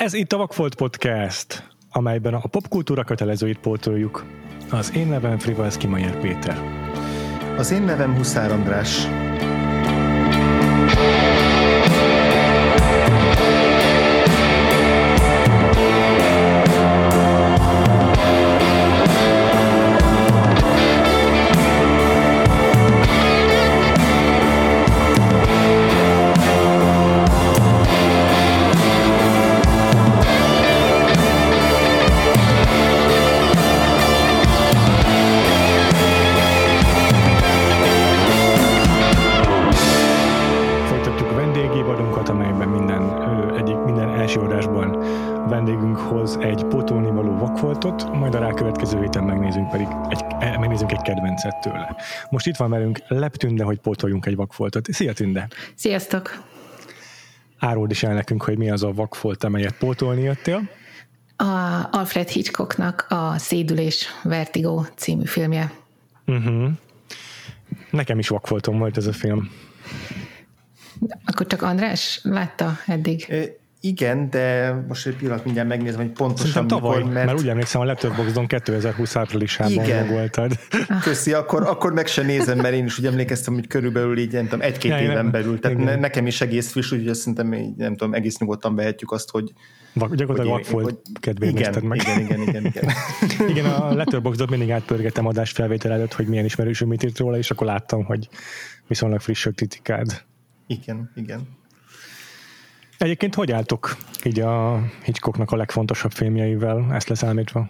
Ez itt a Vakfolt Podcast, amelyben a popkultúra kötelezőit pótoljuk. Az én nevem Frivalszki Majer Péter. Az én nevem Huszár András. Kedvencet tőle. Most itt van velünk Lep Tünde, hogy pótoljunk egy vakfoltot. Szia Tünde! Sziasztok! Áruld is el nekünk, hogy mi az a vakfolt, amelyet pótolni jöttél. A Alfred Hitchcocknak a Szédülés Vertigo című filmje. Uh-huh. Nekem is vakfoltom volt ez a film. Akkor csak András látta eddig? Ö, Igen, de most egy pillanat mindjárt megnézem, hogy pontosan Szerintem tavaly, mikor, mert... mert, úgy emlékszem, a Letterboxdon 2020 áprilisában Igen. voltad. köszi, akkor, akkor meg se nézem, mert én is úgy emlékeztem, hogy körülbelül így, nem tudom, egy-két éven nem- belül. Tehát ne, nekem is egész friss, úgyhogy szerintem, így, nem tudom, egész nyugodtan vehetjük azt, hogy... Vak, gyakorlatilag vakfolt igen, nézted meg. igen, igen, igen, igen. Igen, a Letterboxdon mindig átpörgetem adás felvétel előtt, hogy milyen ismerősű mit írt róla, és akkor láttam, hogy viszonylag friss a kritikád. igen, igen. Egyébként hogy álltok így a Hitchcocknak a legfontosabb filmjeivel, ezt leszámítva?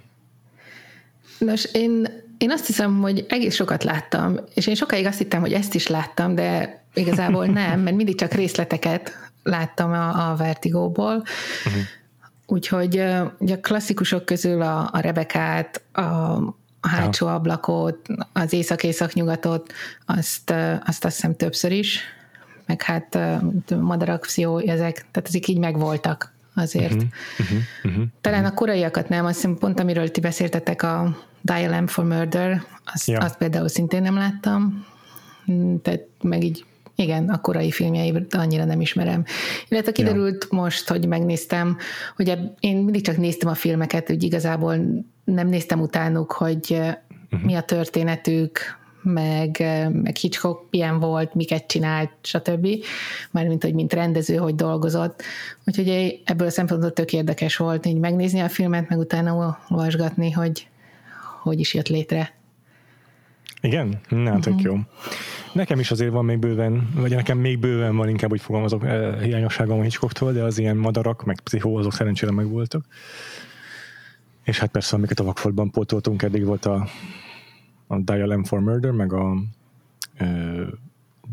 Nos, én, én azt hiszem, hogy egész sokat láttam, és én sokáig azt hittem, hogy ezt is láttam, de igazából nem, mert mindig csak részleteket láttam a, a Vertigóból. Uh-huh. Úgyhogy ugye a klasszikusok közül a, a Rebekát, a, a hátsó ablakot, az észak-észak-nyugatot, azt, azt azt hiszem többször is, meg hát ö, madarakció, ezek, tehát ezek így megvoltak azért. Uh-huh. Uh-huh, uh-huh. Talán a koraiakat nem, azt hiszem pont amiről ti beszéltetek, a Dial M for Murder, azt, Ja. azt például szintén nem láttam, Mm, tehát meg így igen, a korai filmjeit annyira nem ismerem. Illetve kiderült ja. most, hogy megnéztem, hogy én mindig csak néztem a filmeket, hogy igazából nem néztem utánuk, hogy uh-huh. mi a történetük, meg, meg Hitchcock milyen volt, miket csinált, stb. Mármint, hogy mint rendező, hogy dolgozott. Úgyhogy ebből a szempontból tök érdekes volt így megnézni a filmet, meg utána olvasgatni, hogy hogy is jött létre. Igen? Na, tök Mhm. jó. Nekem is azért van még bőven, vagy nekem még bőven van, inkább úgy fogalmazok, eh, hiányosságom a Hitchcocktól, de az ilyen madarak, meg pszichó, azok szerencsére meg voltak. És hát persze, amiket a vakfoltban pótoltunk, eddig volt a, a Dial M for Murder, meg a uh,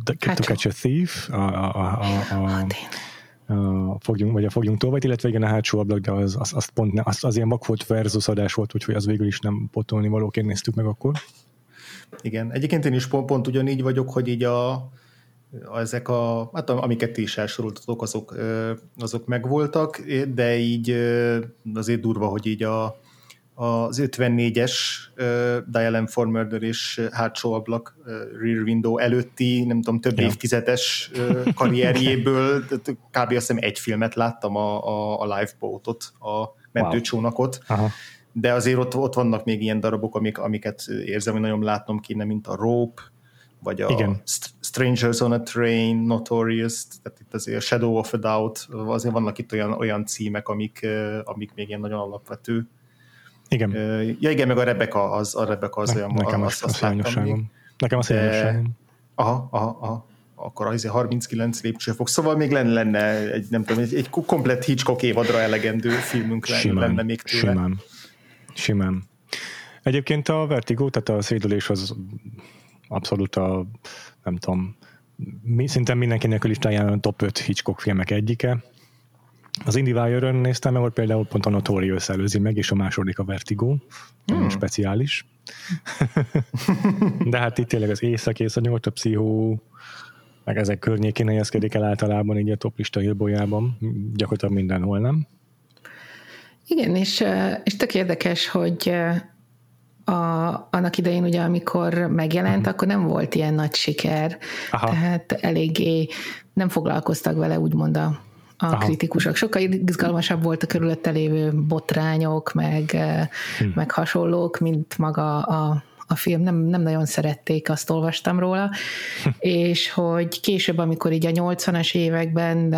To. Catch a Thief, a, a, a, a, a, én. a fogjunk, vagy a fogjunk tolvajt, illetve igen a hátsó ablak, de az, az, az pont ne, az, az ilyen vakfolt versus adás volt, úgyhogy az végül is nem pótolni valóként néztük meg akkor. Igen, egyébként én is pont, pont ugyanígy vagyok, hogy így a, ezek a, hát amiket ti is elsoroltatok, azok, azok megvoltak, de így azért durva, hogy így a, az 54-es uh, Dial M for Murder és hátsó ablak uh, Rear Window előtti, nem tudom, több Ja. évtizedes uh, karrierjéből kb. azt hiszem egy filmet láttam, a, a, a Lifeboat-ot, a mentőcsónakot, Aha. de azért ott, ott vannak még ilyen darabok, amik, amiket érzem, hogy nagyon látnom kéne, mint a Rope, vagy a Igen. St- Strangers on a Train, Notorious, tehát itt azért a Shadow of a Doubt, azért vannak itt olyan, olyan címek, amik, amik még ilyen nagyon alapvető. Igen. Ja igen, meg a Rebecca az, a Rebecca az olyan, Nekem azt, az, azt az láttam. Nekem az De-. Aha, aha, aha. Akkor az 39 lépcsőfok. Szóval még lenne, lenne egy, nem tudom, egy, egy komplet Hitchcock évadra elegendő filmünk lenne, Simán, lenne még tőle. simán. Simán. Egyébként a Vertigo, tehát a szédülés az abszolút a, nem tudom, mi, szinte mindenkinek a listáján a top 5 Hitchcock filmek egyike. Az Indie Wire-ön néztem, ahol például pont a Notorious előzi meg, és a második a Vertigo. Hmm. speciális. De hát itt tényleg az észak észak a pszichó, meg ezek környékén helyezkedik el általában így a top lista hírbolyában, gyakorlatilag mindenhol, nem? Igen, és, és tök érdekes, hogy a, annak idején ugye, amikor megjelent, uh-huh. akkor nem volt ilyen nagy siker. Aha. Tehát eléggé nem foglalkoztak vele úgymond a, a Aha. kritikusok. Sokkal izgalmasabb volt a körülötte lévő botrányok, meg, hmm. meg hasonlók, mint maga a, a film, nem, nem nagyon szerették, azt olvastam róla, és hogy később, amikor így a 80-as években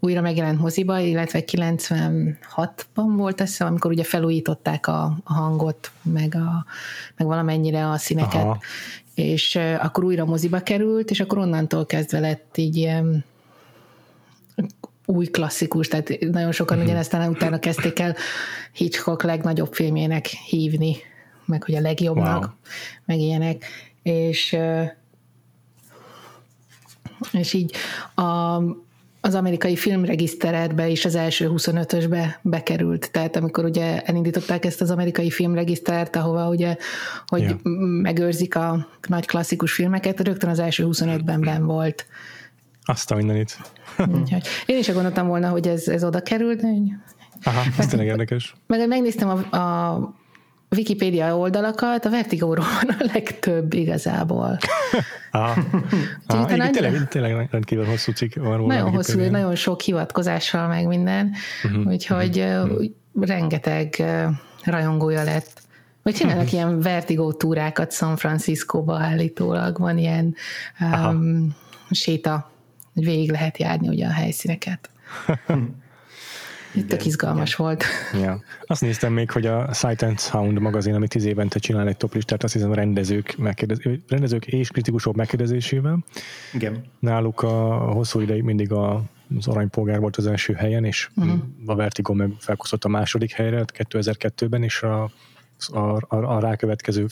újra megjelent moziba, illetve 96-ban volt ez, amikor ugye felújították a, a hangot, meg, a, meg valamennyire a színeket, Aha. és akkor újra moziba került, és akkor onnantól kezdve lett így ilyen új klasszikus, tehát nagyon sokan uh-huh. ugyanezt utána kezdték el Hitchcock legnagyobb filmjének hívni, meg hogy a legjobbnak, wow. meg ilyenek, és és így a, az amerikai filmregiszteredbe is az első 25-ösbe bekerült. Tehát amikor ugye elindították ezt az amerikai filmregisztert, ahova ugye, hogy ja. megőrzik a nagy klasszikus filmeket, rögtön az első 25-ben ben volt. Azt a mindenit. Úgyhogy én is gondoltam volna, hogy ez, ez oda került. Aha, ez tényleg érdekes. Meg megnéztem a, a Wikipédia oldalakat, a Vertigóról van a legtöbb igazából. ah, ah, igen, tényleg, tényleg rendkívül hosszú cikk van. Nagyon hosszú, nagyon sok hivatkozással meg minden, uh-huh, úgyhogy uh-huh. rengeteg rajongója lett. Vagy csinálnak uh-huh. ilyen vertigó túrákat San Franciscóba állítólag, van ilyen um, séta, hogy végig lehet járni ugye a helyszíneket. Itt tök izgalmas igen. volt. Ja. Azt néztem még, hogy a Sight and Sound magazin, ami tíz évente csinál egy toplistát, azt hiszem a rendezők, megkérdez, rendezők és kritikusok megkérdezésével. Igen. Náluk a hosszú ideig mindig a, az aranypolgár volt az első helyen, és uh-huh. a Vertigo meg felkozott a második helyre 2002-ben, és a, a, a, a rákövetkező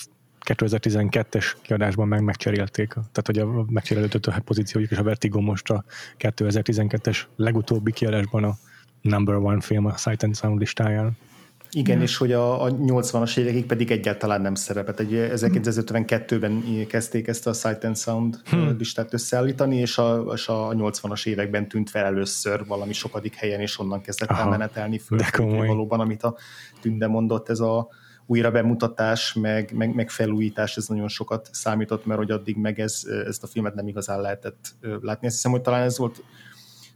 2012-es kiadásban meg megcserélték. Tehát, hogy a megcserélődött a pozíciójuk, és a Vertigo most a 2012-es legutóbbi kiadásban a number one film a Sight and Sound listáján. Igen, és hogy a, a 80-as évekig pedig egyáltalán nem szerepet. Egy 1952-ben kezdték ezt a Sight and Sound hmm. listát összeállítani, és a, és a 80-as években tűnt fel először valami sokadik helyen, és onnan kezdett el menetelni föl. Valóban, amit a Tünde mondott, ez a újra bemutatás, meg, meg, meg felújítás, ez nagyon sokat számított, mert hogy addig meg ez, ezt a filmet nem igazán lehetett látni. Azt hiszem, hogy talán ez volt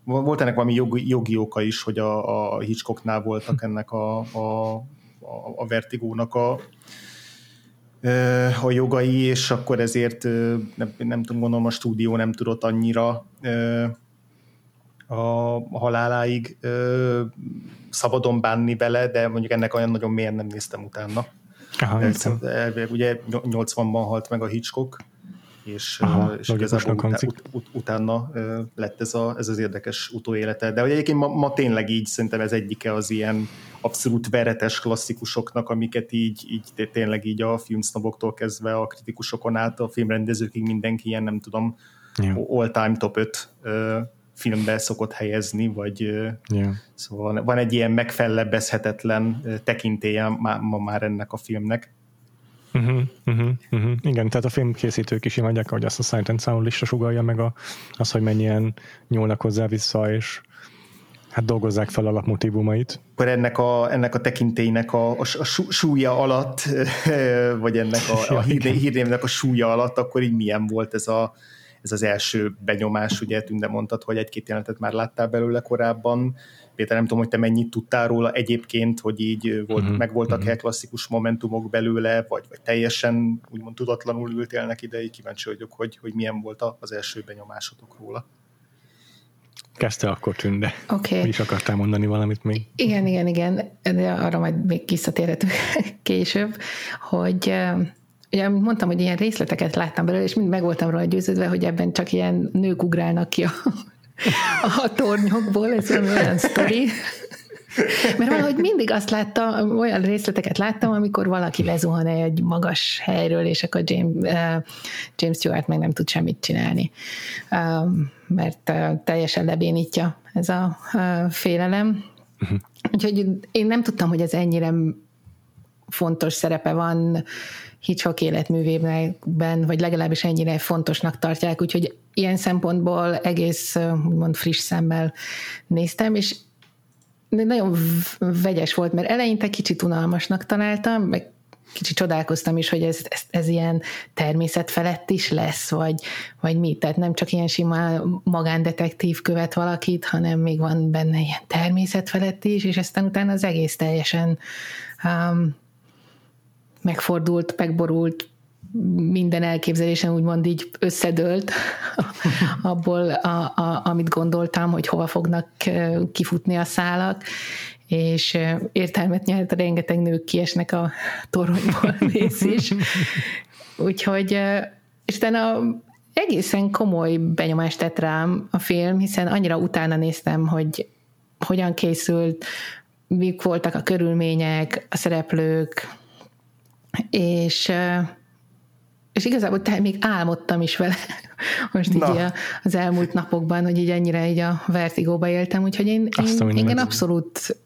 volt ennek valami jogi, jogi oka is, hogy a, a Hitchcocknál voltak ennek a, a, a vertigónak a, a jogai, és akkor ezért nem, nem tudom, gondolom a stúdió nem tudott annyira a haláláig szabadon bánni vele, de mondjuk ennek olyan nagyon mélyen nem néztem utána. Aha, Ez, ugye 80-ban halt meg a Hitchcock, és, Aha, és igazából utá, ut, ut, utána lett ez, a, ez az érdekes utóélete. De egyébként ma, ma tényleg így szerintem ez egyike az ilyen abszolút veretes klasszikusoknak, amiket így, így tényleg így a filmsznoboktól kezdve a kritikusokon át a filmrendezőkig mindenki ilyen, nem tudom, yeah. all-time top 5 filmbe szokott helyezni, vagy yeah. szóval van egy ilyen megfellebbezhetetlen tekintélye ma, ma már ennek a filmnek. Uh-huh, uh-huh, uh-huh. Igen, tehát a filmkészítők is imádják, hogy azt a Sight and Sound lista sugalja meg a, az, hogy mennyien nyúlnak hozzá vissza, és hát dolgozzák fel alapmotívumait. Akkor ennek a, ennek a tekintélynek a, a, a súlya alatt, vagy ennek a, a hírnévnek a súlya alatt, akkor így milyen volt ez, a, ez az első benyomás, ugye Tünde mondtad, hogy egy-két jelenetet már láttál belőle korábban, Péter, nem tudom, hogy te mennyit tudtál róla egyébként, hogy így volt, uh-huh, meg voltak uh-huh. klasszikus momentumok belőle, vagy, vagy teljesen úgymond tudatlanul ültél neki, de így kíváncsi vagyok, hogy, hogy milyen volt az első benyomásotok róla. Kezdte akkor tűnde. Oké. Okay. is akartál mondani valamit még? Igen, igen, igen, de arra majd még visszatérhetünk később, hogy ugye mondtam, hogy ilyen részleteket láttam belőle, és mind meg voltam róla győződve, hogy ebben csak ilyen nők ugrálnak ki a a tornyokból, ez olyan sztori. Mert valahogy mindig azt láttam, olyan részleteket láttam, amikor valaki lezuhan egy magas helyről, és akkor James, uh, James Stewart meg nem tud semmit csinálni. Um, mert uh, teljesen lebénítja ez a uh, félelem. Uh-huh. Úgyhogy én nem tudtam, hogy ez ennyire fontos szerepe van Hitchcock életművében, vagy legalábbis ennyire fontosnak tartják, úgyhogy ilyen szempontból egész úgymond friss szemmel néztem, és nagyon vegyes volt, mert eleinte kicsit unalmasnak találtam, meg kicsit csodálkoztam is, hogy ez, ez, ez ilyen természet felett is lesz, vagy, vagy mi, tehát nem csak ilyen sima magándetektív követ valakit, hanem még van benne ilyen természet felett is, és aztán utána az egész teljesen um, megfordult, megborult, minden elképzelésem úgymond így összedőlt abból, a, a, amit gondoltam, hogy hova fognak kifutni a szálak, és értelmet nyert, rengeteg nők kiesnek a toronyból rész is. Úgyhogy, és a egészen komoly benyomást tett rám a film, hiszen annyira utána néztem, hogy hogyan készült, mik voltak a körülmények, a szereplők, és és igazából te még álmodtam is vele most így a, az elmúlt napokban, hogy így ennyire így a vertigóba éltem, úgyhogy én, én, én abszolút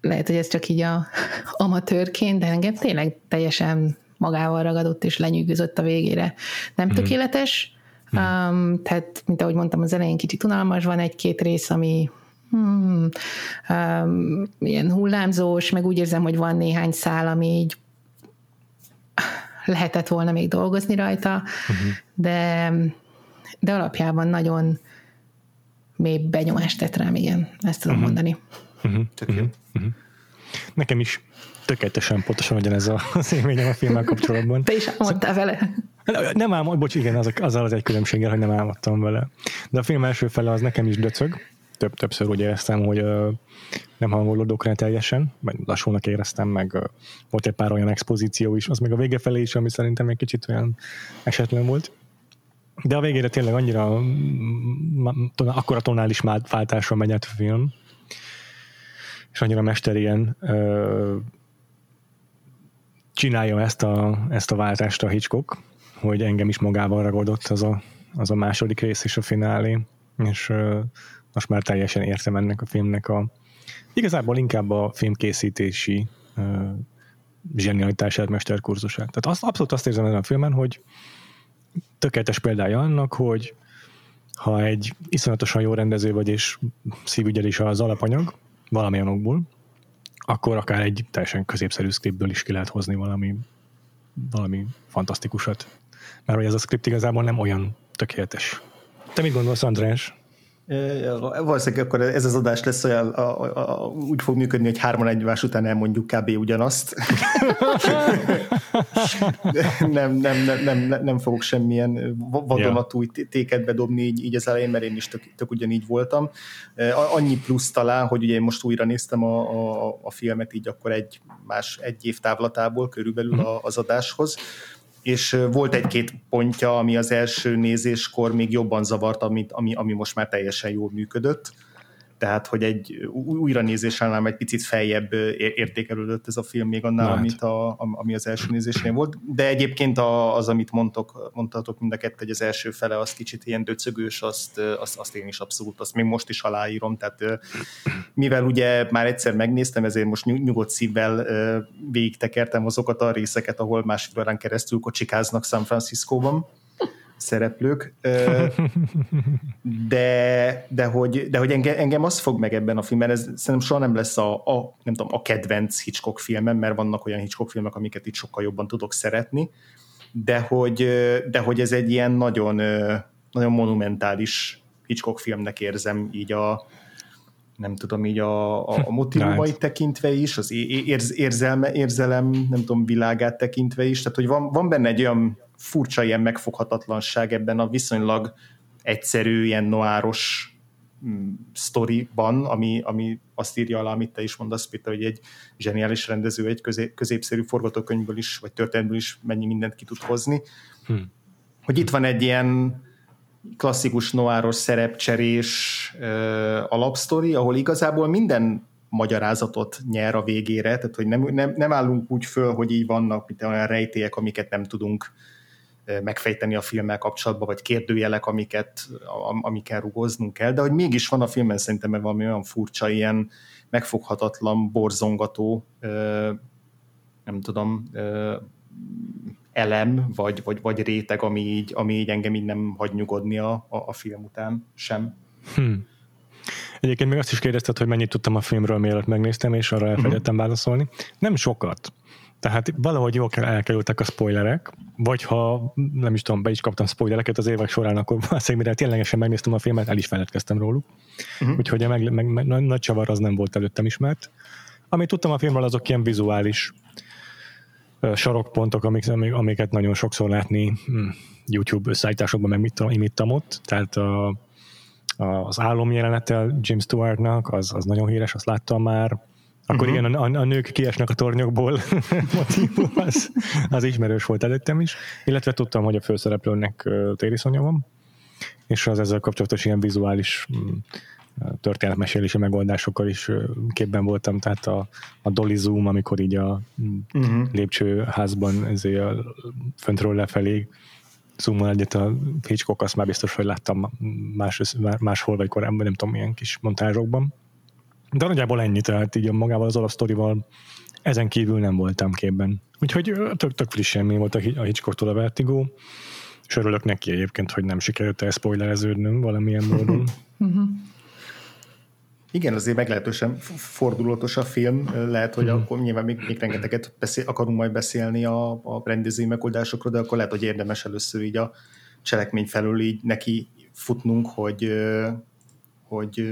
lehet, hogy ez csak így a amatőrként, de engem tényleg teljesen magával ragadott és lenyűgözött a végére. Nem mm. tökéletes, mm. Um, tehát, mint ahogy mondtam, az elején kicsit unalmas, van egy-két rész, ami hmm, um, ilyen hullámzós, meg úgy érzem, hogy van néhány szál, ami így lehetett volna még dolgozni rajta, uh-huh. de, de alapjában nagyon mély benyomást tett rám, igen, ezt tudom uh-huh. mondani. Uh-huh. Uh-huh. Uh-huh. Nekem is tökéletesen pontosan ugyanez a, az élményem a filmmel kapcsolatban. Te is álmodtál vele? Nem álmod, bocs, igen, az, azzal az egy különbséggel, hogy nem álmodtam vele. De a film első fele az nekem is döcög. Több, többször úgy éreztem, hogy uh, nem hangolódok rá teljesen, vagy lassúnak éreztem, meg volt egy pár olyan expozíció is, az meg a vége felé is, ami szerintem egy kicsit olyan esetlen volt. De a végére tényleg annyira akkora tonális váltásra megy át a film, és annyira mesterien ö, csinálja ezt a, ezt a váltást a Hitchcock, hogy engem is magával ragadott az a, az a második rész és a finálé, és ö, most már teljesen értem ennek a filmnek a igazából inkább a filmkészítési ö, zsenialitását, mesterkurzusát. Tehát azt, abszolút azt érzem ezen a filmen, hogy tökéletes példája annak, hogy ha egy iszonyatosan jó rendező vagy, és szívügyelés az alapanyag, valamilyen okból, akkor akár egy teljesen középszerű scriptből is ki lehet hozni valami, valami fantasztikusat. Mert hogy ez a script igazából nem olyan tökéletes. Te mit gondolsz, András? Valószínűleg akkor ez az adás lesz olyan, a, a, a, úgy fog működni, hogy hárman egymás után elmondjuk kb. ugyanazt. nem, nem, nem, nem, nem fogok semmilyen vadonatúj téket bedobni így, így az elején, mert én is tök, tök ugyanígy voltam. Annyi plusz talán, hogy ugye én most újra néztem a, a, a filmet, így akkor egy más egy év távlatából körülbelül mhm. az adáshoz és volt egy-két pontja, ami az első nézéskor még jobban zavart, amit, ami, ami most már teljesen jól működött tehát hogy egy újranézéssel nem egy picit feljebb értékelődött ez a film még annál, hát. amit a, ami az első nézésnél volt, de egyébként az, amit mondtok, mondtatok mind a kettő, hogy az első fele az kicsit ilyen döcögős, azt, azt, azt én is abszolút, azt még most is aláírom, tehát mivel ugye már egyszer megnéztem, ezért most nyugodt szívvel végig tekertem azokat a részeket, ahol másfél órán keresztül kocsikáznak San Franciscóban, szereplők, de, de hogy, de hogy engem, engem az fog meg ebben a filmben, ez szerintem soha nem lesz a, a, nem tudom, a kedvenc Hitchcock filmem, mert vannak olyan Hitchcock filmek, amiket itt sokkal jobban tudok szeretni, de hogy, de hogy ez egy ilyen nagyon, nagyon monumentális Hitchcock filmnek érzem így a, nem tudom, így a, a, a motivumait tekintve is, az érz, érzelme, érzelem, nem tudom, világát tekintve is, tehát hogy van, van benne egy olyan furcsa ilyen megfoghatatlanság ebben a viszonylag egyszerű, ilyen noáros mm, sztoriban, ami, ami azt írja alá, amit te is mondasz, Péter, hogy egy zseniális rendező egy közé, középszerű forgatókönyvből is, vagy történetből is mennyi mindent ki tud hozni. Hmm. Hogy itt van egy ilyen klasszikus noáros szerepcserés uh, alapsztori, ahol igazából minden magyarázatot nyer a végére, tehát hogy nem, nem, nem állunk úgy föl, hogy így vannak mint olyan rejtélyek, amiket nem tudunk megfejteni a filmmel kapcsolatban, vagy kérdőjelek, amiket, amikkel rugoznunk kell, de hogy mégis van a filmben szerintem valami olyan furcsa, ilyen megfoghatatlan, borzongató, nem tudom, elem, vagy, vagy, vagy réteg, ami így, ami így engem így nem hagy nyugodni a, a, a film után sem. Hmm. Egyébként még azt is kérdezted, hogy mennyit tudtam a filmről, mielőtt megnéztem, és arra elfelejtettem uh-huh. válaszolni. Nem sokat Tehát valahogy jól elkerültek a spoilerek, vagy ha nem is tudom, be is kaptam spoilereket az évek során, akkor valószínűleg mire ténylegesen megnéztem a filmet, el is feledkeztem róluk. Uh-huh. Úgyhogy a meg, meg, meg, nagy csavar az nem volt előttem ismert. Amit tudtam a filmről, azok ilyen vizuális sarokpontok, amik, amiket nagyon sokszor látni hm, YouTube összeállításokban, meg mit imittam ott. Tehát a, a, az álomjelenettel James Stewartnak, az, az nagyon híres, azt láttam már akkor uh-huh. igen, a, a nők kiesnek a tornyokból motivum, az, az ismerős volt előttem is, illetve tudtam, hogy a főszereplőnek tériszonya van, és az ezzel kapcsolatos ilyen vizuális mm, történetmesélési megoldásokkal is képben voltam, tehát a, a dolly zoom, amikor így a uh-huh. lépcsőházban ezért a föntről lefelé zoomol egyet a Hitchcock, azt már biztos, hogy láttam más, máshol, vagy korábban, nem tudom, milyen kis montázsokban. De nagyjából ennyi, tehát így magával az alapsztorival ezen kívül nem voltam képben. Úgyhogy tök, tök friss élmény volt a Hitchcocktól a Vertigo, és örülök neki egyébként, hogy nem sikerült el spoilereződnöm valamilyen módon. Mhm. Igen, azért meglehetősen fordulatos a film, lehet, hogy hmm. akkor nyilván még, még rengeteget beszél, akarunk majd beszélni a, a rendezői megoldásokról, de akkor lehet, hogy érdemes először így a cselekmény felül így neki futnunk, hogy hogy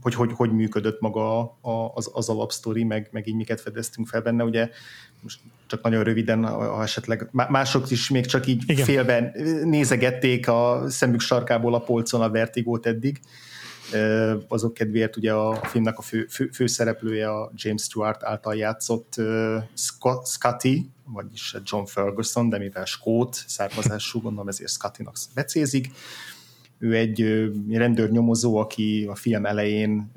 hogy, hogy, hogy működött maga a, az, az alapsztori, meg, meg így miket fedeztünk fel benne. Ugye most csak nagyon röviden, ha esetleg mások is még csak így Igen. félben nézegették a szemük sarkából a polcon a vertigót eddig. Azok kedvéért ugye a filmnek a fő, fő, főszereplője a James Stewart által játszott Scotty, vagyis John Ferguson, de mivel skót származású, gondolom ezért Scotty-nak becézik ő egy rendőrnyomozó, aki a film elején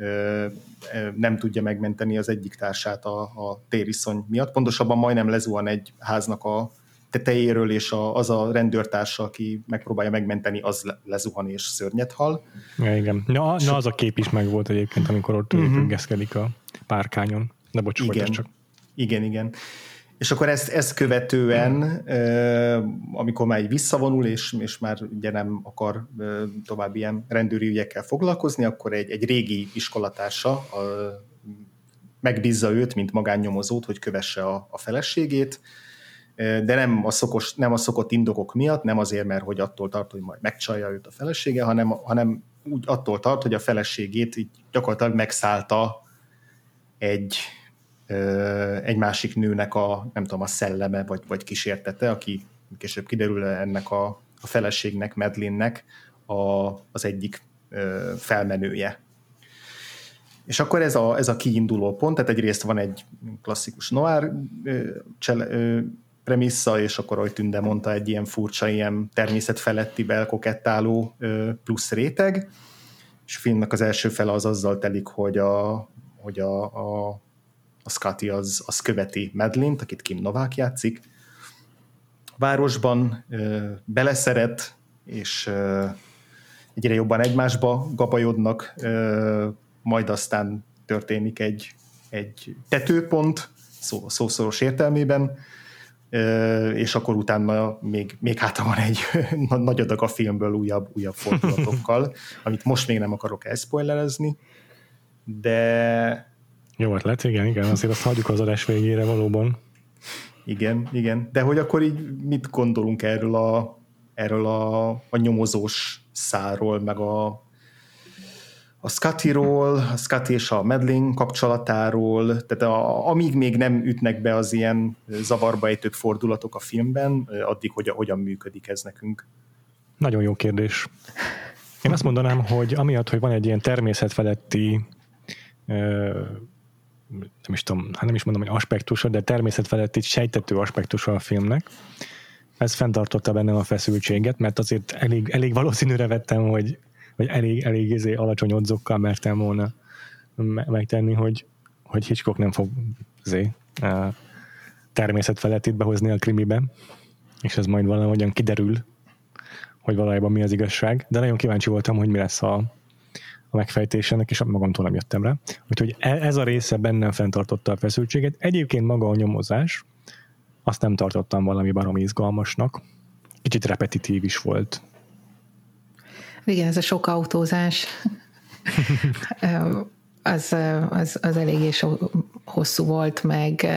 nem tudja megmenteni az egyik társát a, a tériszony miatt. Pontosabban majdnem lezuhan egy háznak a tetejéről, és a, az a rendőrtársa, aki megpróbálja megmenteni, az lezuhan és szörnyet hal. Ja, igen. Na, na az a kép is megvolt egyébként, amikor ott uh-huh. a párkányon. De bocs, igen. csak. Igen, igen. És akkor ezt, ezt követően, amikor már így visszavonul, és, és már ugye nem akar tovább ilyen rendőri ügyekkel foglalkozni, akkor egy, egy régi iskolatársa megbízza őt, mint magánnyomozót, hogy kövesse a, a feleségét, de nem a, szokos, nem a szokott indokok miatt, nem azért, mert hogy attól tart, hogy majd megcsalja őt a felesége, hanem, hanem úgy attól tart, hogy a feleségét így gyakorlatilag megszállta egy, egy másik nőnek a, nem tudom, a szelleme, vagy, vagy kísértete, aki később kiderül ennek a, a feleségnek, Medlinnek a, az egyik felmenője. És akkor ez a, ez a kiinduló pont, tehát egyrészt van egy klasszikus noir ö, premissza, és akkor, ahogy Tünde mondta, egy ilyen furcsa, ilyen természetfeletti belkokettáló plusz réteg, és a filmnek az első fele az azzal telik, hogy a, hogy a, a a Scotty az, az követi Medlint, akit Kim Novák játszik. Városban ö, beleszeret, és ö, egyre jobban egymásba gabajodnak, ö, majd aztán történik egy, egy tetőpont, szó, szószoros értelmében, és akkor utána még, még hátra van egy nagy adag a filmből újabb, újabb fordulatokkal, amit most még nem akarok elszpoilerezni, de jó ötlet, igen, igen, azért azt hagyjuk az adás végére valóban. Igen, igen. De hogy akkor így mit gondolunk erről a, erről a, a nyomozós száról, meg a, a Scotty-ról, a Scotty és a Medlin kapcsolatáról, tehát a, amíg még nem ütnek be az ilyen zavarba ejtőbb fordulatok a filmben, addig hogy, hogyan működik ez nekünk? Nagyon jó kérdés. Én azt mondanám, hogy amiatt, hogy van egy ilyen természetfeletti nem is tudom, hát nem is mondom, hogy aspektusa, de természetfeletti sejtető aspektusa a filmnek. Ez fenntartotta bennem a feszültséget, mert azért elég, elég valószínűre vettem, hogy, hogy elég, elég izé alacsony odzokkal mertem volna megtenni, hogy, hogy Hitchcock nem fog zé, természetfelettit behozni a krimibe, és ez majd valahogyan kiderül, hogy valójában mi az igazság, de nagyon kíváncsi voltam, hogy mi lesz a, a megfejtésének, és magamtól nem jöttem rá. Úgyhogy e- ez a része bennem fenntartotta a feszültséget. Egyébként maga a nyomozás, azt nem tartottam valami baromi izgalmasnak. Kicsit repetitív is volt. Igen, ez a sok autózás. az, az, az eléggé so, hosszú volt, meg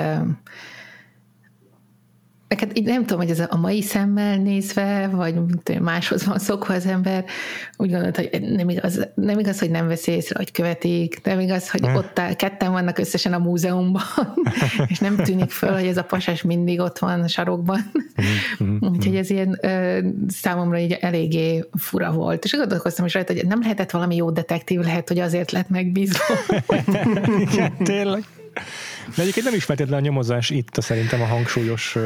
neked így nem tudom, hogy ez a mai szemmel nézve, vagy máshoz van szokva az ember, úgy gondolod, hogy nem igaz, nem igaz, hogy nem veszi észre, hogy követik, nem igaz, hogy hm. ott áll, ketten vannak összesen a múzeumban, és nem tűnik föl, hogy ez a pasás mindig ott van a sarokban. Hm, hm, Úgyhogy ez ilyen számomra így eléggé fura volt. És gondolkoztam is rajta, hogy nem lehetett valami jó detektív, lehet, hogy azért lett megbízva. Igen, tényleg. De egyébként nem is feltétlenül a nyomozás itt a szerintem a hangsúlyos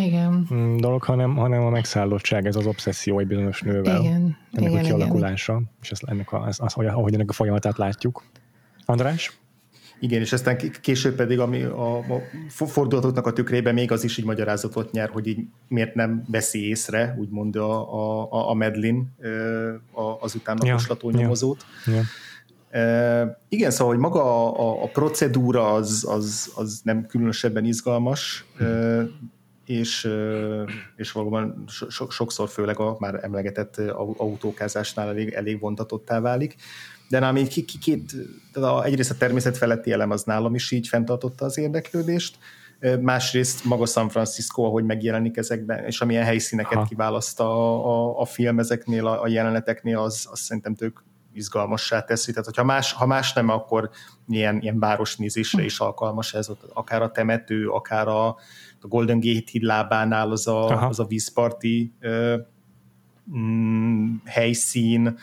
igen. Mm, dolog, hanem, hanem a megszállottság, ez az obszesszió egy bizonyos nővel. Igen. Ennek igen, a kialakulása, igen. és ezt, ennek a, az, az, ahogy ennek a folyamatát látjuk. András? Igen, és aztán később pedig ami a, a fordulatoknak a tükrében még az is így magyarázatot nyer, hogy így miért nem veszi észre, úgymond a, a, a Medlin az utánlaposlató ja, nyomozót. Ja, ja. Igen, szóval, hogy maga a, a procedúra az, az, az nem különösebben izgalmas, és, és valóban so, sokszor főleg a már emlegetett autókázásnál elég, elég vontatottá válik. De nálam így két, a, egyrészt a természet feletti elem az nálam is így fenntartotta az érdeklődést, másrészt maga San Francisco, ahogy megjelenik ezekben, és amilyen helyszíneket ha. kiválaszt a, a, a film ezeknél, a, a jeleneteknél, az, az szerintem tök izgalmassá teszi. Tehát, hogyha más, ha más nem, akkor ilyen, ilyen városnézésre is alkalmas ez, akár a temető, akár a, a Golden Gate híd lábánál az a, az a vízparti ö, mm, helyszín,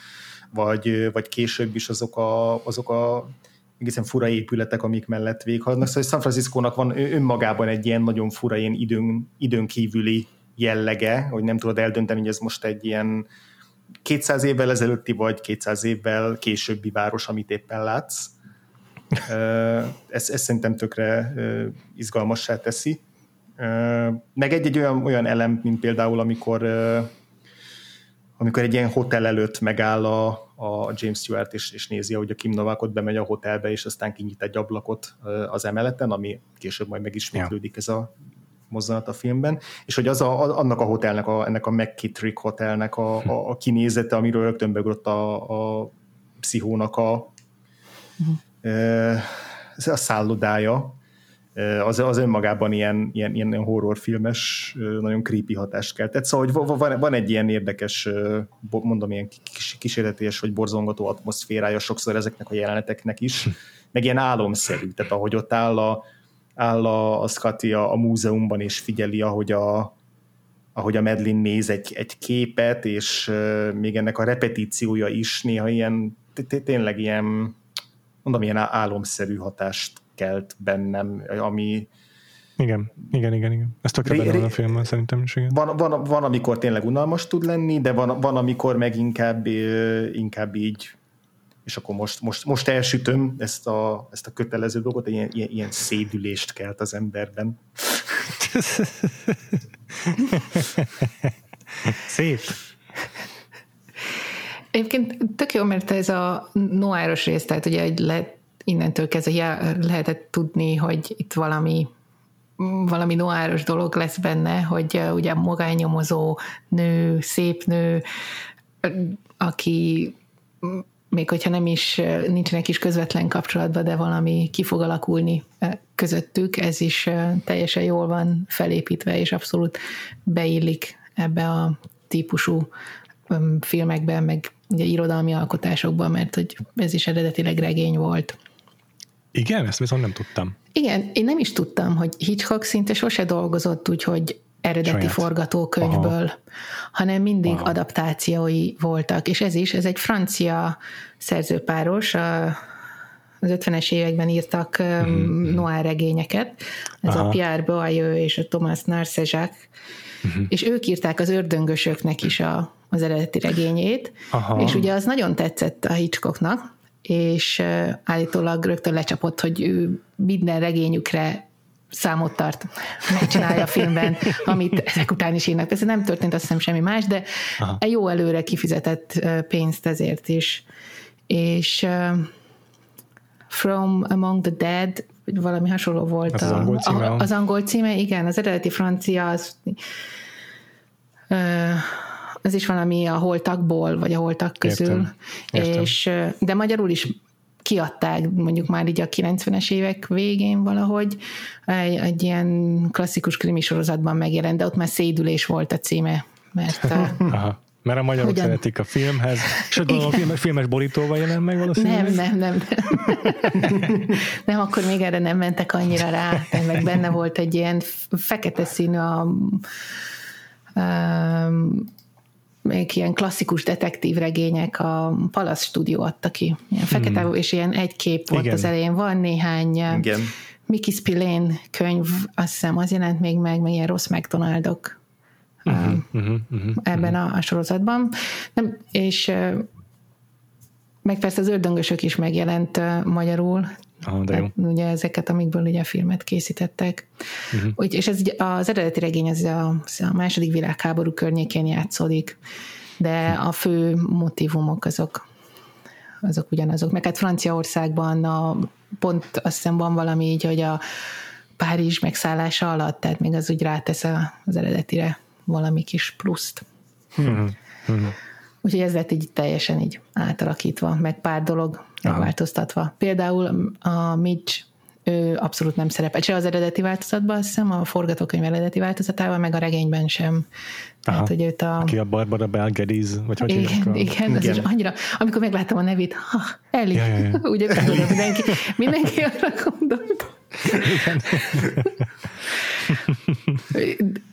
vagy, vagy később is azok a, azok a egészen fura épületek, amik mellett véghaladnak. Szóval San Francisco-nak van önmagában egy ilyen nagyon fura ilyen időn, időn kívüli jellege, hogy nem tudod eldönteni, hogy ez most egy ilyen 200 évvel ezelőtti vagy 200 évvel későbbi város, amit éppen látsz. Ez, ez szerintem tökre izgalmassá teszi. Meg egy-egy olyan, olyan elem, mint például, amikor amikor egy ilyen hotel előtt megáll a, a James Stewart, és, és nézi, hogy a Kim Novak ott bemegy a hotelbe, és aztán kinyit egy ablakot az emeleten, ami később majd megismétlődik ez a mozzanat a filmben, és hogy az a, annak a hotelnek, a, ennek a McKittrick hotelnek a, a, a kinézete, amiről rögtön beugrott a, a pszichónak a, uh-huh. a szállodája, az, az önmagában ilyen, ilyen, ilyen horrorfilmes, nagyon creepy hatást keltett. Szóval hogy van, van egy ilyen érdekes, mondom, ilyen kísérletés vagy borzongató atmoszférája sokszor ezeknek a jeleneteknek is, meg ilyen álomszerű, tehát ahogy ott áll a, áll a, a Scotty a, a múzeumban, és figyeli, ahogy a, ahogy a Medlin néz egy, egy képet, és még ennek a repetíciója is néha ilyen, tényleg ilyen, mondom, ilyen álomszerű hatást kelt bennem, ami, igen, igen, igen, igen. Ez tökre benne van a filmben, szerintem is, igen. Van, van, van, amikor tényleg unalmas tud lenni, de van, van amikor meg inkább, inkább így és akkor most, most, most elsütöm ezt a, ezt a kötelező dolgot, ilyen, ilyen, ilyen szédülést kelt az emberben. Szép. Egyébként tök jó, mert ez a noáros rész, tehát ugye egy le, innentől kezdve lehetett tudni, hogy itt valami valami noáros dolog lesz benne, hogy ugye magányomozó nő, szép nő, aki még hogyha nem is nincsenek is közvetlen kapcsolatban, de valami ki fog alakulni közöttük, ez is teljesen jól van felépítve, és abszolút beillik ebbe a típusú filmekben, meg ugye irodalmi alkotásokban, mert hogy ez is eredetileg regény volt. Igen, ezt viszont nem tudtam. Igen, én nem is tudtam, hogy Hitchcock szinte sose dolgozott úgy, hogy eredeti Saját. forgatókönyvből, Aha. hanem mindig Aha. adaptációi voltak, és ez is, ez egy francia szerzőpáros, a, az 50-es években írtak mm-hmm. noir regényeket, ez Aha. a Pierre Boileau és a Thomas Narcejac, uh-huh. és ők írták az ördöngösöknek is a, az eredeti regényét, Aha. és ugye az nagyon tetszett a Hitchcocknak, és állítólag rögtön lecsapott, hogy ő minden regényükre számot tart, megcsinálja a filmben, amit ezek után is írnak. Persze nem történt azt hiszem semmi más, de Aha. jó előre kifizetett pénzt ezért is. És uh, From Among the Dead, vagy valami hasonló volt. Az, a, az, angol címe, a, az angol címe, igen, az eredeti francia az, uh, az is valami a holtakból, vagy a holtak közül. Értem. Értem. És, de magyarul is kiadták mondjuk már így a 90-es évek végén valahogy, egy, egy ilyen klasszikus krimi sorozatban megjelent, de ott már szédülés volt a címe, mert Aha. Mert a magyarok Ugyan... szeretik a filmhez. Sőt, a filmes, filmes borítóval jelen meg valószínűleg? Nem, nem, nem. Nem. nem, akkor még erre nem mentek annyira rá. Meg benne volt egy ilyen fekete színű a, a még ilyen klasszikus detektív regények a Palace Studio adta ki. Ilyen fekete, hmm. és ilyen egy kép volt Igen. az elején. Van néhány Igen. Mickey Spillane könyv, azt hiszem, az jelent még meg, meg ilyen rossz McDonaldok uh-huh, uh-huh, uh-huh, ebben a, a sorozatban. Nem, és uh, meg persze az ördöngösök is megjelent uh, magyarul, Ah, de jó. Hát, ugye ezeket, amikből ugye a filmet készítettek. Uh-huh. Úgy, és ez az eredeti regény az a, a második világháború környékén játszódik, de a fő motivumok azok azok ugyanazok. Meg hát Franciaországban a, pont azt hiszem van valami így, hogy a Párizs megszállása alatt, tehát még az úgy rátesz az eredetire valami kis pluszt. Uh-huh. Uh-huh. Úgyhogy ez lett így teljesen így átalakítva, meg pár dolog megváltoztatva. Például a Mitch ő abszolút nem szerepel. Se az eredeti változatban, azt hiszem, a forgatókönyv eredeti változatával, meg a regényben sem. Tehát, hogy őt a... Aki a Barbara Belgediz, vagy hogy igen, a... igen, az igen. is annyira, amikor megláttam a nevét, ha, Eli, ja, ja, ja. ugye tudod, mindenki, mindenki arra gondolt.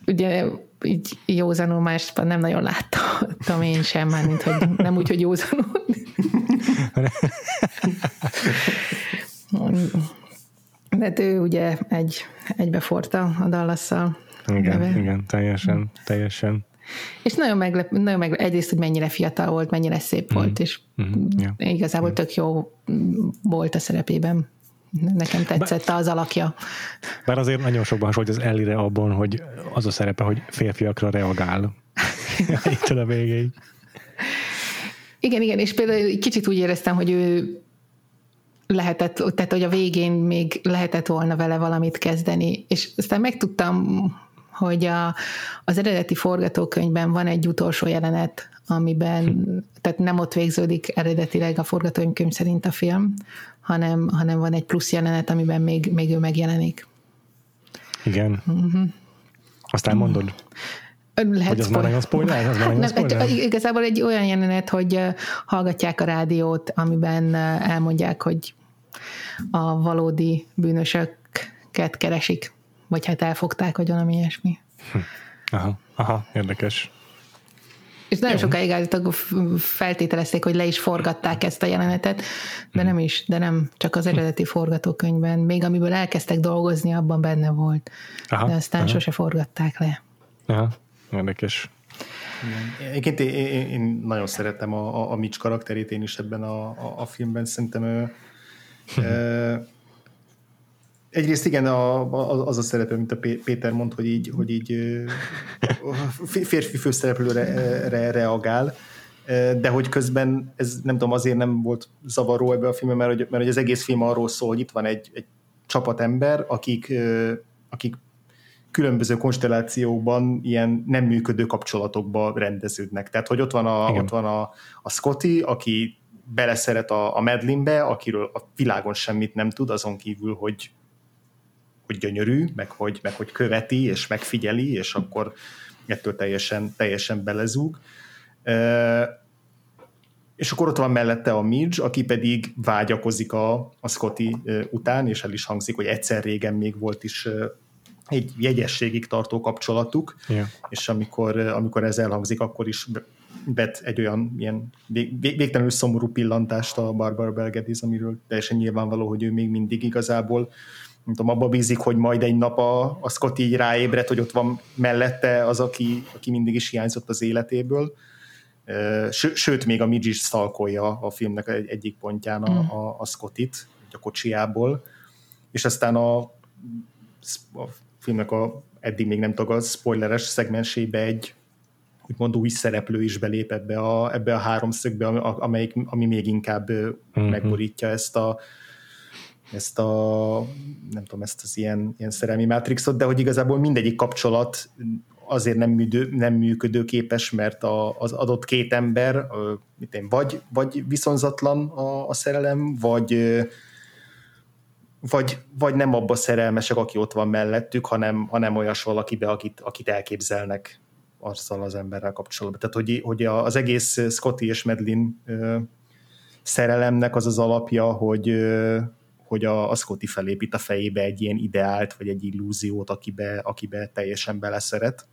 ugye így józanul másban nem nagyon láttam én sem, már mint hogy nem úgy, hogy józanul. De hát ő ugye egy, egybeforta a Dallasszal. Igen, neve. igen, teljesen, teljesen. És nagyon meglep, nagyon meglep, egyrészt, hogy mennyire fiatal volt, mennyire szép mm. volt, és mm. yeah. igazából tök jó volt a szerepében. Nekem tetszett Bár, az alakja. Bár azért nagyon sokban hasonlít az Ellire abban, hogy az a szerepe, hogy férfiakra reagál. Itt a végéig. Igen, igen, és például kicsit úgy éreztem, hogy ő lehetett, tehát hogy a végén még lehetett volna vele valamit kezdeni, és aztán megtudtam, hogy a, az eredeti forgatókönyvben van egy utolsó jelenet, amiben, hm. tehát nem ott végződik eredetileg a forgatókönyv szerint a film, hanem, hanem van egy plusz jelenet, amiben még, még ő megjelenik. Igen. Uh-huh. Aztán mondod. Lehet hogy az már nagyon spoiler? Az már nem, spoiler? Igazából egy olyan jelenet, hogy hallgatják a rádiót, amiben elmondják, hogy a valódi bűnösöket keresik, vagy hát elfogták, vagy valami ilyesmi. Hm. Aha, aha, érdekes. És nagyon Jó. sokáig állítólag feltételezték, hogy le is forgatták ezt a jelenetet, de nem is, de nem, csak az eredeti forgatókönyvben. Még amiből elkezdtek dolgozni, abban benne volt. Aha, de aztán aha. sose forgatták le. Aha, érdekes. Egyébként én, én, én nagyon szeretem a, a, a Mitch karakterét én is ebben a, a, a filmben. Szerintem ő, Egyrészt igen, a, az a szerepe, mint a Péter mond, hogy így, hogy így férfi főszereplőre re, reagál, de hogy közben ez nem tudom, azért nem volt zavaró ebbe a filmben, mert, mert, mert az egész film arról szól, hogy itt van egy, egy csapat ember, akik, akik különböző konstellációkban ilyen nem működő kapcsolatokba rendeződnek. Tehát, hogy ott van a, ott van a, a Scotty, aki beleszeret a, a Medlinbe, akiről a világon semmit nem tud, azon kívül, hogy hogy gyönyörű, meg hogy, meg hogy követi, és megfigyeli, és akkor ettől teljesen, teljesen belezúg. És akkor ott van mellette a Midge, aki pedig vágyakozik a, a Scotty után, és el is hangzik, hogy egyszer régen még volt is egy jegyességig tartó kapcsolatuk, yeah. és amikor, amikor ez elhangzik, akkor is vet egy olyan ilyen vég, végtelenül szomorú pillantást a Barbara Belgediz, amiről teljesen nyilvánvaló, hogy ő még mindig igazából nem tudom, abba bízik, hogy majd egy nap a, a Scott így ráébred, hogy ott van mellette az, aki, aki mindig is hiányzott az életéből. Sőt, még a Midge is szalkolja a filmnek egy, egyik pontján a, mm. a, a Scottit, a kocsiából, és aztán a, a filmnek a eddig még nem a spoileres szegmensébe egy úgymond új szereplő is belépett be a, ebbe a háromszögbe, amelyik, ami még inkább mm-hmm. megborítja ezt a, ezt a, nem tudom, ezt az ilyen, ilyen szerelmi mátrixot, de hogy igazából mindegyik kapcsolat azért nem, műdő, nem működőképes, mert a, az adott két ember mit én, vagy, vagy viszonzatlan a, a szerelem, vagy, vagy, vagy nem abba szerelmesek, aki ott van mellettük, hanem, hanem olyas valakibe, akit, akit elképzelnek azzal az emberrel kapcsolatban. Tehát, hogy, hogy az egész Scotty és Medlin szerelemnek az az alapja, hogy, hogy a, a Scotty felépít a fejébe egy ilyen ideált, vagy egy illúziót, akibe, akibe teljesen beleszeret,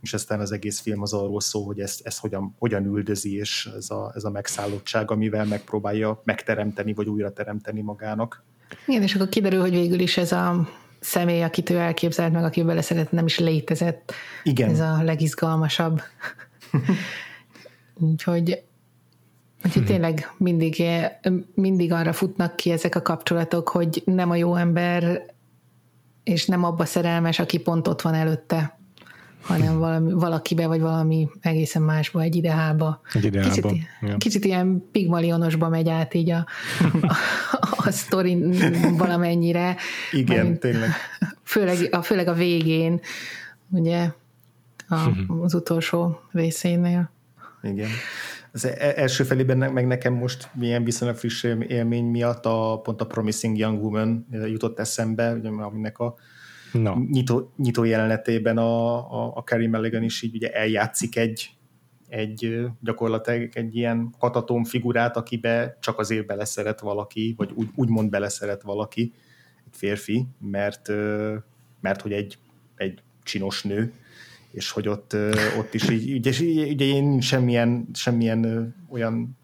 és aztán az egész film az arról szól, hogy ezt, ezt hogyan, hogyan üldözi, és ez a, ez a megszállottság, amivel megpróbálja megteremteni, vagy újra teremteni magának. Igen, és akkor kiderül, hogy végül is ez a személy, akit ő elképzelt meg, aki beleszeret, nem is létezett. Igen. Ez a legizgalmasabb. Úgyhogy Úgyhogy hmm. tényleg mindig, mindig arra futnak ki ezek a kapcsolatok, hogy nem a jó ember, és nem abba szerelmes, aki pont ott van előtte, hanem valami, valakibe, vagy valami egészen másba, egy ideálba. Egy ideálba. Kicsit, ja. kicsit ilyen pigmalionosba megy át így a, a, a sztorin valamennyire. Igen, tényleg. Főleg a, főleg a végén, ugye, a, hmm. az utolsó részénél. Igen az e-, első felében meg nekem most milyen viszonylag friss élmény miatt a, pont a Promising Young Woman jutott eszembe, ugye, aminek a no. nyitó, nyitó jelenetében a, a, a Carrie Mulligan is így ugye eljátszik egy, egy gyakorlatilag egy ilyen katatom figurát, akibe csak azért beleszeret valaki, vagy úgy, úgymond beleszeret valaki, egy férfi, mert, mert hogy egy, egy csinos nő, és hogy ott, ott is így, ugye, ugye én semmilyen, semmilyen olyan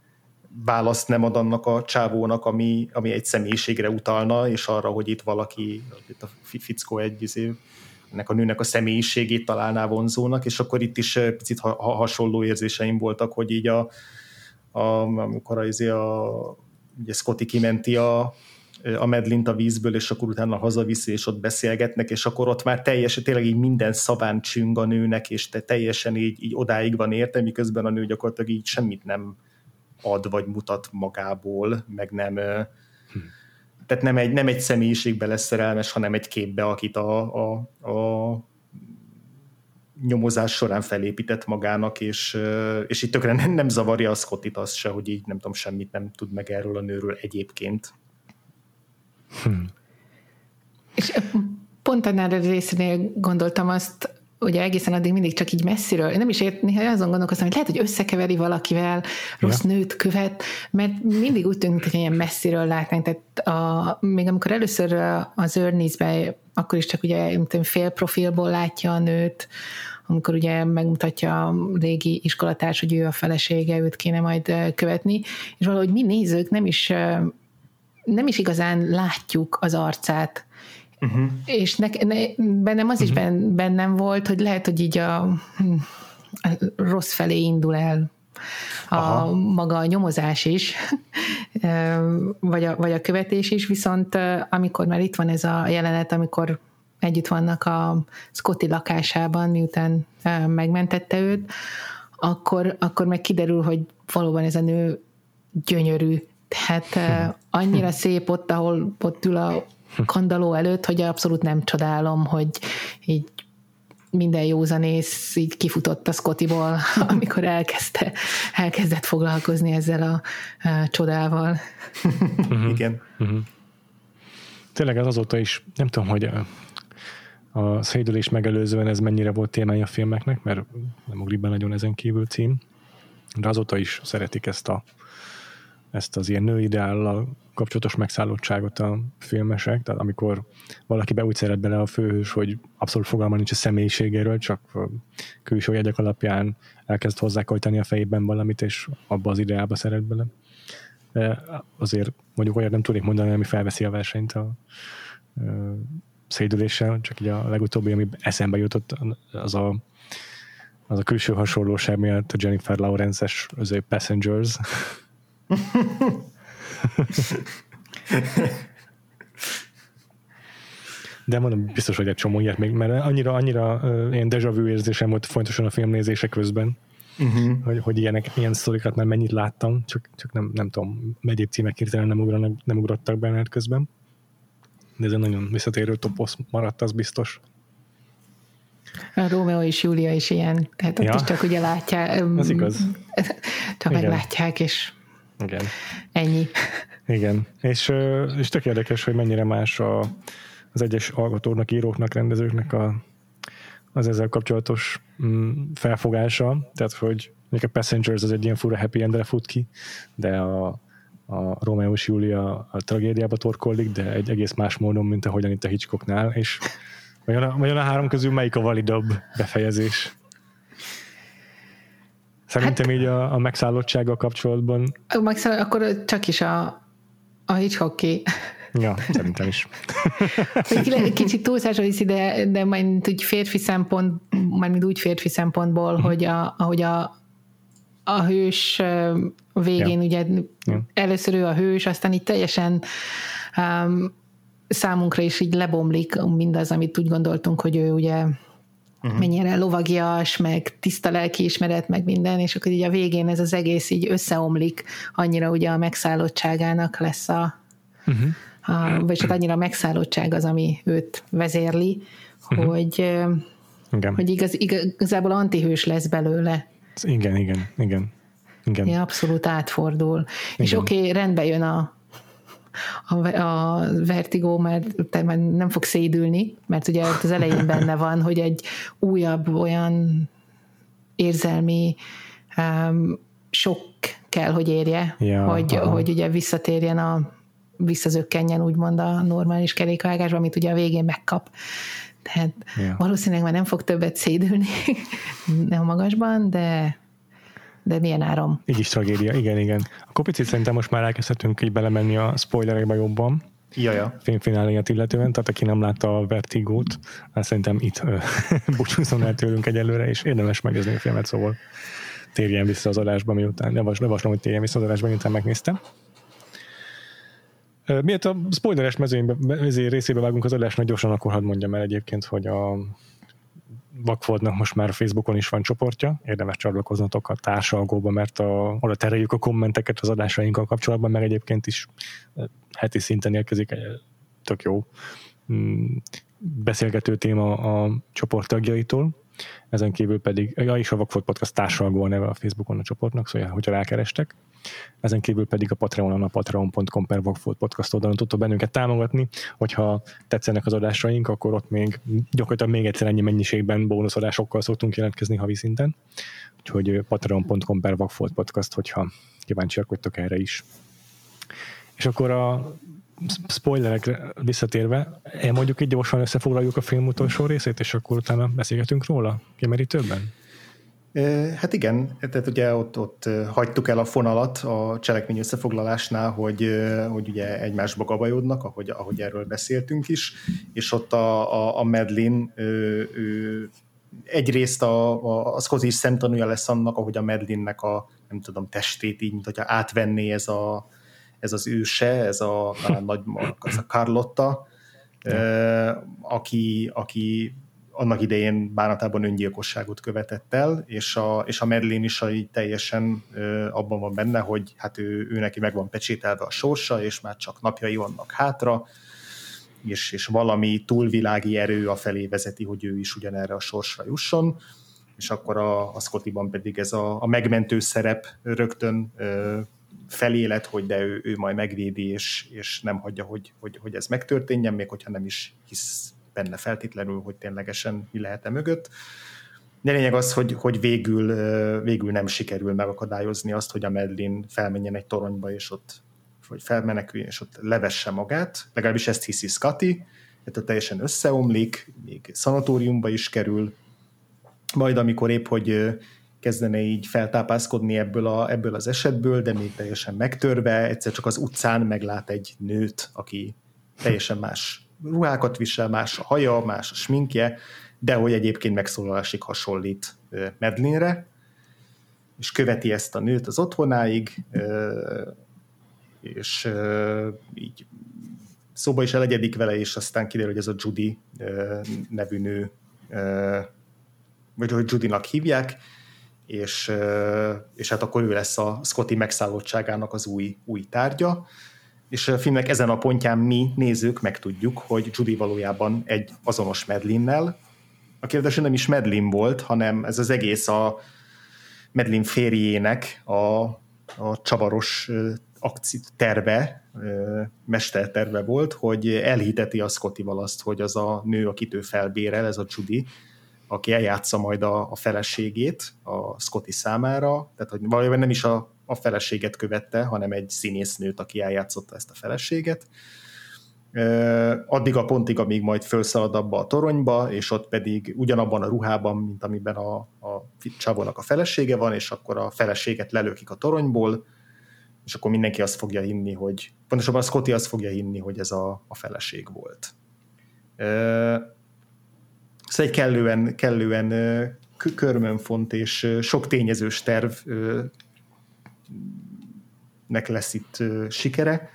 választ nem ad annak a csávónak, ami, ami egy személyiségre utalna, és arra, hogy itt valaki, itt a fickó egy izé, ennek a nőnek a személyiségét találná vonzónak, és akkor itt is picit ha, ha hasonló érzéseim voltak, hogy így a, a amikor a, izé a ugye Scotty kimenti a, a medlint a vízből, és akkor utána hazaviszi, és ott beszélgetnek, és akkor ott már teljesen, tényleg így minden szabán csüng a nőnek, és te teljesen így, így odáig van érte, miközben a nő gyakorlatilag így semmit nem ad, vagy mutat magából, meg nem hm. tehát nem egy, nem egy személyiségbe lesz szerelmes, hanem egy képbe, akit a, a, a nyomozás során felépített magának, és, és így tökre nem, nem zavarja a Scottit az se, hogy így nem tudom, semmit nem tud meg erről a nőről egyébként. Hmm. És pont annál a részénél gondoltam azt, ugye egészen addig mindig csak így messziről, nem is ért, néha azon gondolkoztam, hogy lehet, hogy összekeveri valakivel, rossz ja. nőt követ, mert mindig úgy tűnik, hogy ilyen messziről látnánk, tehát a, még amikor először az Earnings-be, akkor is csak ugye fél profilból látja a nőt, amikor ugye megmutatja a régi iskolatárs, hogy ő a felesége, őt kéne majd követni, és valahogy mi nézők nem is nem is igazán látjuk az arcát. Uh-huh. És ne, ne, bennem az uh-huh. is ben, bennem volt, hogy lehet, hogy így a, a rossz felé indul el a Aha. maga a nyomozás is, vagy a, vagy a követés is, viszont amikor már itt van ez a jelenet, amikor együtt vannak a Scotty lakásában, miután megmentette őt, akkor, akkor meg kiderül, hogy valóban ez a nő gyönyörű, tehát annyira szép ott, ahol ott ül a kandaló előtt, hogy abszolút nem csodálom, hogy így minden józanész így kifutott a Scottiból, amikor elkezdte, elkezdett foglalkozni ezzel a, a csodával. Mhm. Igen. Tényleg ez azóta is, nem tudom, hogy a, a szédülés megelőzően ez mennyire volt témája a filmeknek, mert nem ugrik be nagyon ezen kívül cím, de azóta is szeretik ezt a ezt az ilyen nőideállal kapcsolatos megszállottságot a filmesek, tehát amikor valaki be úgy szeret bele a főhős, hogy abszolút fogalma nincs a személyiségéről, csak külső jegyek alapján elkezd hozzákojtani a fejében valamit, és abba az ideába szeret bele. De azért mondjuk olyat nem tudnék mondani, ami felveszi a versenyt a, a szédüléssel, csak így a legutóbbi, ami eszembe jutott, az a az a külső hasonlóság miatt a Jennifer Lawrence-es Passengers, de mondom, biztos, hogy egy csomó ilyet még, mert annyira, annyira uh, ilyen deja vu érzésem volt fontosan a filmnézése közben, uh-huh. hogy, hogy ilyenek, ilyen sztorikat már mennyit láttam, csak, csak nem, nem tudom, egyéb címek hirtelen nem, ugranak, nem ugrottak benned közben. De ez egy nagyon visszatérő toposz maradt, az biztos. A Rómeó és Júlia is ilyen, tehát ott ja. is csak ugye látják. Ez igaz. Csak Igen. meglátják, és Igen. ennyi. Igen, és, és tök érdekes, hogy mennyire más a, az egyes alkotóknak, íróknak, rendezőknek a, az ezzel kapcsolatos mm, felfogása, tehát hogy mondjuk a Passengers az egy ilyen fura happy endre fut ki, de a, a Romeo és Julia a tragédiába torkollik, de egy egész más módon, mint ahogyan itt a Hitchcocknál, és vajon a, vajon a három közül melyik a validabb befejezés? Szerintem hát, így a, a megszállottsággal kapcsolatban. Megszáll, akkor csak is a, a Hitchcocki. Ja, szerintem is. Kicsit túlszásra viszi, de, de majd úgy férfi szempont, majd úgy férfi szempontból, uh-huh. hogy a, ahogy a, a hős végén ja. ugye ja. először ő a hős, aztán így teljesen um, számunkra is így lebomlik mindaz, amit úgy gondoltunk, hogy ő ugye uh-huh. mennyire lovagias, meg tiszta lelkiismeret, meg minden, és akkor így a végén ez az egész így összeomlik, annyira ugye a megszállottságának lesz a, uh-huh. a vagy csak annyira a megszállottság az, ami őt vezérli, uh-huh. hogy, igen. hogy igaz, igazából antihős lesz belőle. Igen, igen, igen. igen. Ja, abszolút átfordul. Igen. És oké, okay, rendbe jön a a, a vertigo, mert te már nem fog szédülni, mert ugye az elején benne van, hogy egy újabb olyan érzelmi um, sok kell, hogy érje, ja, hogy, hogy ugye visszatérjen a visszazökkenjen úgymond a normális kerékvágásba, amit ugye a végén megkap. Tehát ja. valószínűleg már nem fog többet szédülni, nem a magasban, de de milyen áram. Így is tragédia, igen, igen. Akkor picit szerintem most már elkezdhetünk így belemenni a spoilerekbe jobban. Jaja. Filmfináléját illetően, tehát aki nem látta a Vertigót, hát szerintem itt búcsúzzon el tőlünk egyelőre, és érdemes megnézni a filmet, szóval térjen vissza az adásba, miután, javaslom, hogy térjen vissza az adásba, miután megnéztem. Miért a spoileres mezőnybe, részébe vágunk az adásnak, gyorsan akkor hadd mondjam el egyébként, hogy a Vakfoldnak most már Facebookon is van csoportja, érdemes csatlakoznatok a társalgóba, mert a, oda tereljük a kommenteket az adásainkkal kapcsolatban, meg egyébként is heti szinten érkezik tök jó mm, beszélgető téma a csoport tagjaitól, ezen kívül pedig, ja, is a Vakfolt Podcast társalgó a neve a Facebookon a csoportnak, szóval hogyha rákerestek. Ezen kívül pedig a Patreonon, a patreon.com per Vakfolt Podcast oldalon tudtok bennünket támogatni, hogyha tetszenek az adásaink, akkor ott még gyakorlatilag még egyszer ennyi mennyiségben bónuszadásokkal szoktunk jelentkezni havi szinten. Úgyhogy patreon.com per Vakfolt Podcast, hogyha kíváncsiak vagytok erre is. És akkor a spoilerekre visszatérve, mondjuk így gyorsan összefoglaljuk a film utolsó részét, és akkor utána beszélgetünk róla kimerítőbben? Hát igen, tehát ugye ott, ott hagytuk el a fonalat a cselekmény összefoglalásnál, hogy, hogy ugye egymásba gabajodnak, ahogy, ahogy erről beszéltünk is, és ott a, a, a Medlin ő, egyrészt a, a, a Scotty is szemtanúja lesz annak, ahogy a Medlinnek a nem tudom, testét így, mint hogyha átvenné ez a, ez az őse, ez a, a nagy, az a Carlotta, aki, aki annak idején bánatában öngyilkosságot követett el, és a, és a Merlin is így teljesen ö, abban van benne, hogy hát ő, ő neki meg van pecsételve a sorsa, és már csak napjai vannak hátra, és, és valami túlvilági erő a felé vezeti, hogy ő is ugyanerre a sorsra jusson, és akkor a, a Scottiban pedig ez a, a megmentő szerep rögtön ö, felélet, hogy de ő, ő majd megvédi, és, és nem hagyja, hogy, hogy, hogy ez megtörténjen, még hogyha nem is hisz benne feltétlenül, hogy ténylegesen mi lehet-e mögött. De lényeg az, hogy, hogy végül, végül nem sikerül megakadályozni azt, hogy a Medlin felmenjen egy toronyba, és ott vagy felmeneküljön, és ott levesse magát. Legalábbis ezt hiszi Scotty, tehát teljesen összeomlik, még szanatóriumba is kerül, majd amikor épp, hogy kezdene így feltápászkodni ebből, a, ebből az esetből, de még teljesen megtörve, egyszer csak az utcán meglát egy nőt, aki teljesen más ruhákat visel, más a haja, más a sminkje, de hogy egyébként megszólalásig hasonlít Medlinre, és követi ezt a nőt az otthonáig, és így szóba is elegyedik vele, és aztán kiderül, hogy ez a Judy nevű nő, vagy hogy Judynak hívják, és, és hát akkor ő lesz a Scotty megszállottságának az új, új tárgya, és a filmnek ezen a pontján mi nézők megtudjuk, hogy Judy valójában egy azonos Medlinnel, aki nem is Medlin volt, hanem ez az egész a Medlin férjének a, a csavaros akci terve, mesterterve volt, hogy elhiteti a Scottival azt, hogy az a nő, akit ő felbérel, ez a Judy, aki eljátsza majd a, a feleségét a Scotty számára, tehát hogy valójában nem is a, a feleséget követte, hanem egy színésznőt, aki eljátszotta ezt a feleséget. Addig a pontig, amíg majd felszalad abba a toronyba, és ott pedig ugyanabban a ruhában, mint amiben a, a csávónak a felesége van, és akkor a feleséget lelőkik a toronyból, és akkor mindenki azt fogja hinni, hogy pontosabban a Scotty azt fogja hinni, hogy ez a, a feleség volt. Ez egy kellően, kellően körmönfont és sok tényezős terv nek lesz itt sikere,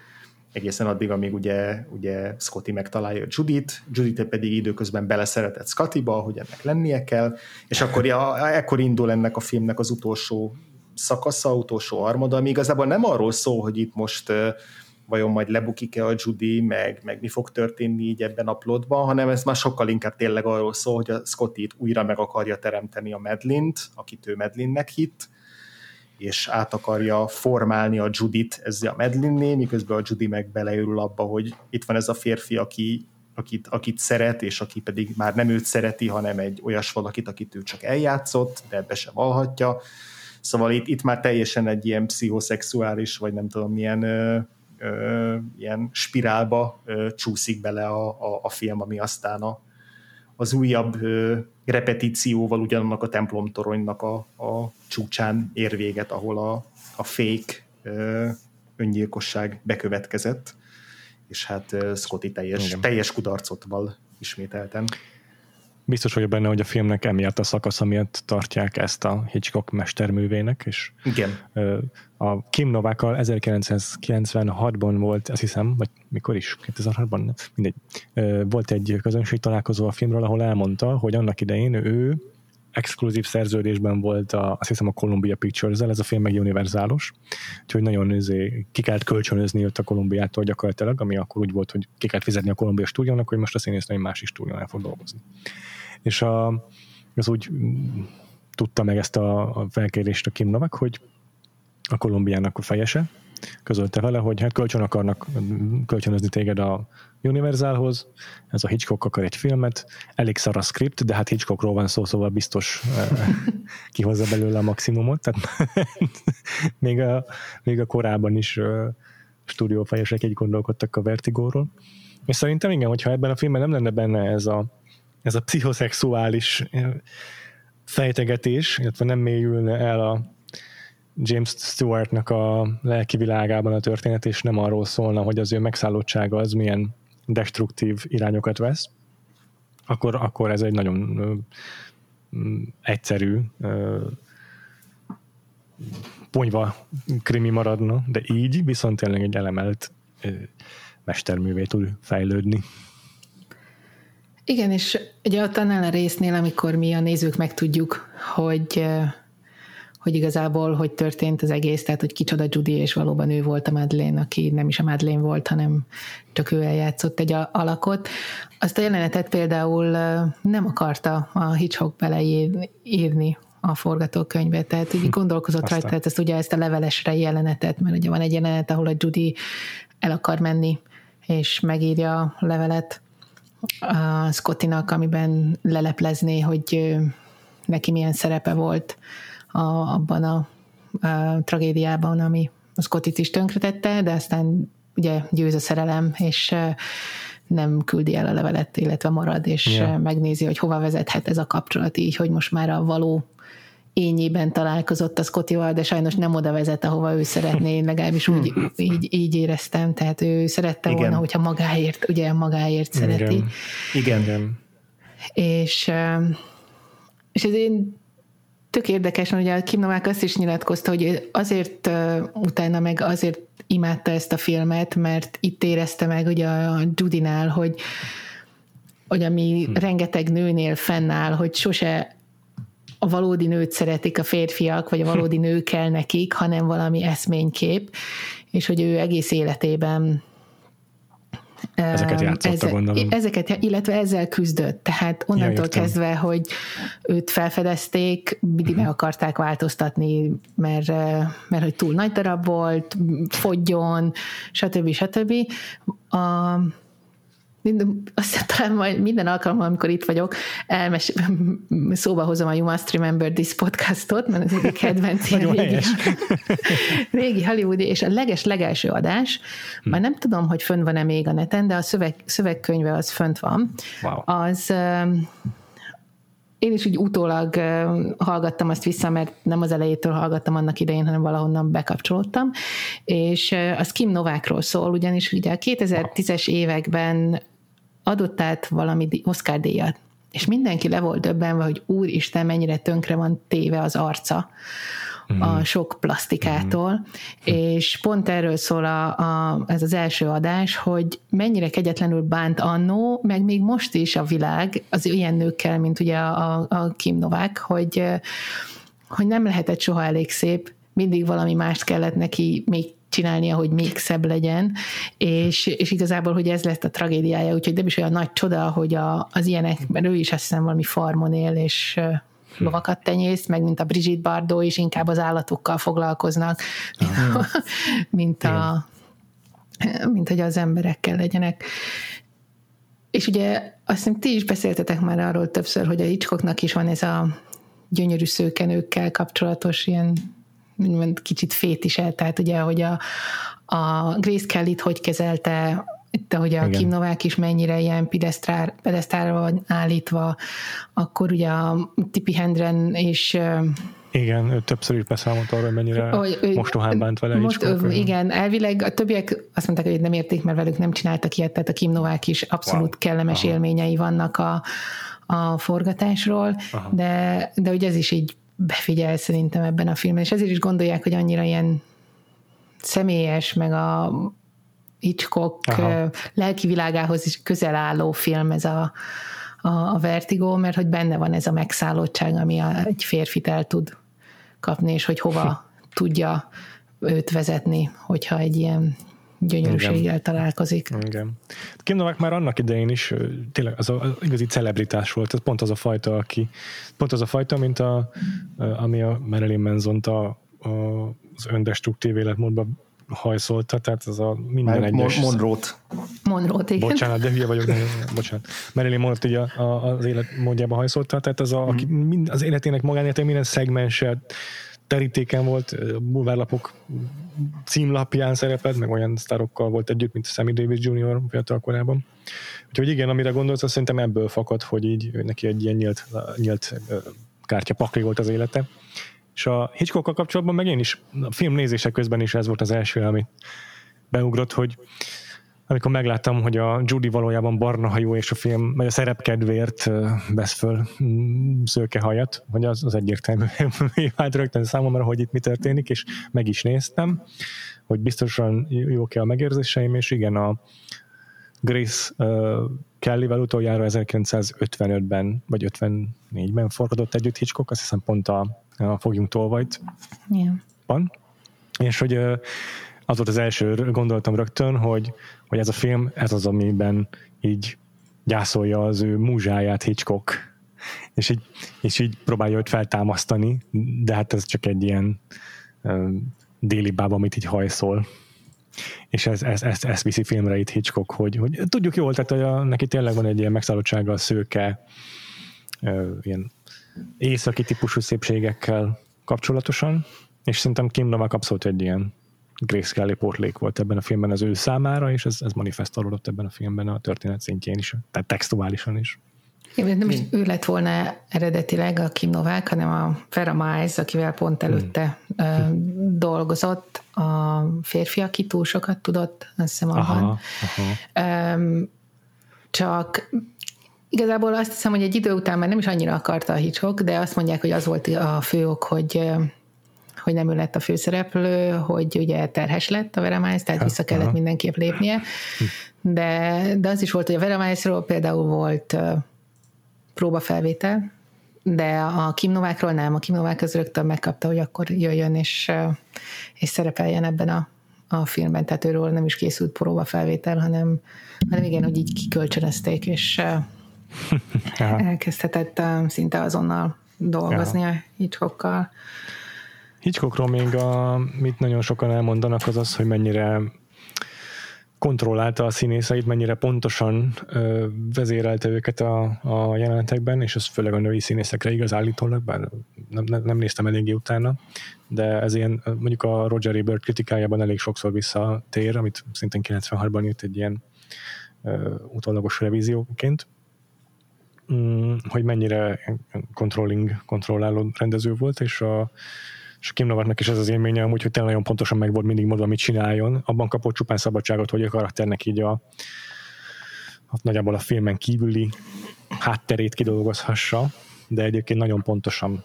egészen addig, amíg ugye, ugye Scotty megtalálja Judit, Judit pedig időközben beleszeretett Scottyba, hogy ennek lennie kell, és akkor ja, ekkor indul ennek a filmnek az utolsó szakasza, utolsó armada, ami igazából nem arról szól, hogy itt most vajon majd lebukik-e a Judy, meg, meg mi fog történni így ebben a plotban, hanem ez már sokkal inkább tényleg arról szól, hogy a Scotty újra meg akarja teremteni a Medlint, akit ő Medlinnek hitt, és át akarja formálni a Judit ezzel a Medlinné, miközben a Judy meg beleörül abba, hogy itt van ez a férfi, aki, akit, akit szeret, és aki pedig már nem őt szereti, hanem egy olyas valakit, akit ő csak eljátszott, de ebbe sem alhatja. Szóval itt, itt már teljesen egy ilyen pszichoszexuális, vagy nem tudom, milyen ö, ö, ilyen spirálba ö, csúszik bele a, a, a film, ami aztán a, az újabb ö, repetícióval ugyanannak a templomtoronynak a, a csúcsán ér véget, ahol a, a fake ö, öngyilkosság bekövetkezett, és hát Scotty teljes, teljes kudarcot val ismételten biztos vagyok benne, hogy a filmnek emiatt a szakasz miatt tartják ezt a Hitchcock mesterművének, és Igen. a Kim Novákkal 1996-ban volt, azt hiszem, vagy mikor is, 2006-ban, mindegy, volt egy közönség találkozó a filmről, ahol elmondta, hogy annak idején ő exkluzív szerződésben volt a, azt hiszem a Columbia Pictures-el, ez a film meg univerzálos, úgyhogy nagyon izé, ki kellett kölcsönözni ott a Kolumbiától gyakorlatilag, ami akkor úgy volt, hogy ki kellett fizetni a Columbia stúdiónak, hogy most a színésznő egy másik stúdiónál fog dolgozni. És a, az úgy tudta meg ezt a, a felkérést a Kim Novak, hogy a Kolumbiának a fejese, közölte vele, hogy hát kölcsön akarnak kölcsönözni téged a Universalhoz, ez a Hitchcock akar egy filmet, elég szar a script, de hát Hitchcockról van szó, szóval biztos eh, kihozza belőle a maximumot, tehát még, a, még a korában is uh, stúdiófejesek így gondolkodtak a Vertigóról. És szerintem igen, hogyha ebben a filmben nem lenne benne ez a, ez a pszichoszexuális fejtegetés, illetve nem mélyülne el a James Stewartnak a lelki világában a történet, és nem arról szólna, hogy az ő megszállottsága az milyen destruktív irányokat vesz, akkor, akkor ez egy nagyon ö, egyszerű ö, ponyva krimi maradna, de így viszont tényleg egy elemelt ö, mesterművé tud fejlődni. Igen, és ugye ott annál a résznél, amikor mi a nézők megtudjuk, hogy hogy igazából hogy történt az egész, tehát hogy kicsoda Judy, és valóban ő volt a Madeleine, aki nem is a Madeleine volt, hanem csak ő eljátszott egy alakot. Azt a jelenetet például nem akarta a Hitchcock beleírni a forgatókönyvbe, tehát így hm. gondolkozott Aztán. rajta, tehát ezt ugye ezt a levelesre jelenetet, mert ugye van egy jelenet, ahol a Judy el akar menni, és megírja a levelet a Scottinak, amiben leleplezné, hogy neki milyen szerepe volt a, abban a, a tragédiában, ami a Scottit is tönkretette, de aztán ugye győz a szerelem, és nem küldi el a levelet, illetve marad, és yeah. megnézi, hogy hova vezethet ez a kapcsolat így, hogy most már a való ényében találkozott a Scottival, de sajnos nem oda vezet, ahova ő szeretné, én legalábbis úgy, így, így éreztem, tehát ő szerette Igen. volna, hogyha magáért, ugye magáért szereti. Igen. Igen. És, és ez én tök érdekes, hogy a Kim Novák azt is nyilatkozta, hogy azért uh, utána meg azért imádta ezt a filmet, mert itt érezte meg ugye a Judinál, hogy, hogy ami hm. rengeteg nőnél fennáll, hogy sose a valódi nőt szeretik a férfiak, vagy a valódi nő kell nekik, hanem valami eszménykép, és hogy ő egész életében Ezeket játszotta, ezzel, gondolom. Ezeket, illetve ezzel küzdött. Tehát onnantól ja, kezdve, hogy őt felfedezték, mindig meg akarták változtatni, mert, mert hogy túl nagy darab volt, fogjon, stb. stb. A, azt talán majd minden alkalommal, amikor itt vagyok, elmes, szóba hozom a You Must Remember This podcastot, mert az egyik kedvenc ilyen régi, régi hollywoodi, és a leges legelső adás, hm. már nem tudom, hogy fönn van-e még a neten, de a szöveg, szövegkönyve az fönt van. Wow. Az én is úgy utólag hallgattam azt vissza, mert nem az elejétől hallgattam annak idején, hanem valahonnan bekapcsolódtam, és az Kim Novákról szól, ugyanis ugye a 2010-es években adott át valami Oscar díjat, és mindenki le volt döbbenve, hogy úristen, mennyire tönkre van téve az arca mm. a sok plastikától, mm. és pont erről szól a, a, ez az első adás, hogy mennyire kegyetlenül bánt annó, meg még most is a világ az ilyen nőkkel, mint ugye a, a Kim Novák, hogy, hogy nem lehetett soha elég szép, mindig valami mást kellett neki még csinálnia, hogy még szebb legyen, és, és igazából, hogy ez lett a tragédiája, úgyhogy nem is olyan nagy csoda, hogy a, az ilyenek, mert ő is azt hiszem valami farmon él, és lovakat tenyészt, meg mint a Brigitte Bardot is inkább az állatokkal foglalkoznak, mint, a, mint hogy az emberekkel legyenek. És ugye azt hiszem ti is beszéltetek már arról többször, hogy a Hitchcocknak is van ez a gyönyörű szőkenőkkel kapcsolatos ilyen úgymond kicsit fétisel, tehát ugye, hogy a, a Grace kelly hogy kezelte itt, ahogy a Igen. Kim Novák is mennyire ilyen pedesztárra van állítva, akkor ugye a Tippi Hendren és igen, ő többször is beszámolt arról, hogy mennyire hogy, mostohán bánt vele most, is. Igen, elvileg a többiek azt mondták, hogy nem érték, mert velük nem csináltak ilyet, tehát a Kim Novák is abszolút wow. kellemes Aha. élményei vannak a, a forgatásról, Aha. de, de ugye ez is így befigyel szerintem ebben a filmben, és ezért is gondolják, hogy annyira ilyen személyes, meg a Hitchcock Aha. lelki világához is közel álló film ez a, a, a Vertigo, mert hogy benne van ez a megszállottság, ami a, egy férfit el tud kapni, és hogy hova tudja őt vezetni, hogyha egy ilyen gyönyörűséggel találkozik. Igen. Kim Novak már annak idején is tényleg az, a, az igazi celebritás volt, ez pont az a fajta, aki, pont az a fajta, mint a, ami a Marilyn manson a, a, az öndestruktív életmódban hajszolta, tehát az a minden Már egyes... Monrót. Monrót, igen. Bocsánat, de hülye vagyok, de bocsánat. Marilyn ugye a, a, az életmódjába hajszolta, tehát az, a, aki mhm. mind, az életének magánéletek minden szegmenset terítéken volt, bulvárlapok címlapján szerepelt, meg olyan sztárokkal volt együtt, mint Sammy Davis Jr. fiatal korában. Úgyhogy igen, amire gondolsz, azt szerintem ebből fakad, hogy így neki egy ilyen nyílt, nyílt kártya pakli volt az élete. És a Hitchcockkal kapcsolatban meg én is, a film nézése közben is ez volt az első, ami beugrott, hogy amikor megláttam, hogy a Judy valójában barna hajú, és a film, vagy a szerepkedvért vesz föl mm, szőke hajat, hogy az, az egyértelmű vált rögtön számomra, hogy itt mi történik, és meg is néztem, hogy biztosan jók-e a megérzéseim, és igen, a Grace uh, Kellyvel utoljára 1955-ben, vagy 54-ben forgatott együtt Hitchcock, azt hiszem pont a, a Fogjunk tolvajt yeah. van, és hogy uh, az volt az első gondolatom rögtön, hogy, hogy ez a film, ez az, amiben így gyászolja az ő múzsáját Hitchcock, és így, és így próbálja őt feltámasztani, de hát ez csak egy ilyen uh, déli bába, amit így hajszol. És ez, ez, ez, ez viszi filmre itt Hitchcock, hogy, hogy tudjuk jól, tehát hogy a, neki tényleg van egy ilyen megszállottsága a szőke, uh, ilyen északi típusú szépségekkel kapcsolatosan, és szerintem Kim Novak abszolút egy ilyen Grace Kelly portlék volt ebben a filmben az ő számára, és ez, ez manifestálódott ebben a filmben a történet szintjén is, tehát textuálisan is. Én nem is ő lett volna eredetileg a Kim Novák, hanem a Vera Miles, akivel pont előtte hmm. dolgozott, a férfi, aki túl sokat tudott, azt hiszem aha, aha. Csak igazából azt hiszem, hogy egy idő után már nem is annyira akarta a Hitchcock, de azt mondják, hogy az volt a fő ok, hogy hogy nem ő lett a főszereplő, hogy ugye terhes lett a Vera Miles, tehát vissza kellett mindenképp lépnie. De, de az is volt, hogy a Vera Milesról például volt próbafelvétel, de a Kim Novákról nem. A Kim Novák az rögtön megkapta, hogy akkor jöjjön és, és szerepeljen ebben a a filmben, tehát őről nem is készült próbafelvétel, hanem, hanem igen, hogy így kikölcsönözték, és elkezdhetett szinte azonnal dolgozni ja. a Hitchcockkal. Hitchcockról még, a, mit nagyon sokan elmondanak, az az, hogy mennyire kontrollálta a színészeit, mennyire pontosan ö, vezérelte őket a, a jelenetekben, és ez főleg a női színészekre igaz állítólag, bár nem, nem, nem néztem eléggé utána, de ez ilyen, mondjuk a Roger Ebert kritikájában elég sokszor visszatér, amit szintén 96-ban írt egy ilyen ö, utólagos revízióként, mm, hogy mennyire controlling, kontrolláló rendező volt, és a és Kim Novaknak is ez az élménye amúgy, hogy tényleg nagyon pontosan meg volt mindig mondva, mit csináljon. Abban kapott csupán szabadságot, hogy a karakternek így a, a nagyjából a filmen kívüli hátterét kidolgozhassa, de egyébként nagyon pontosan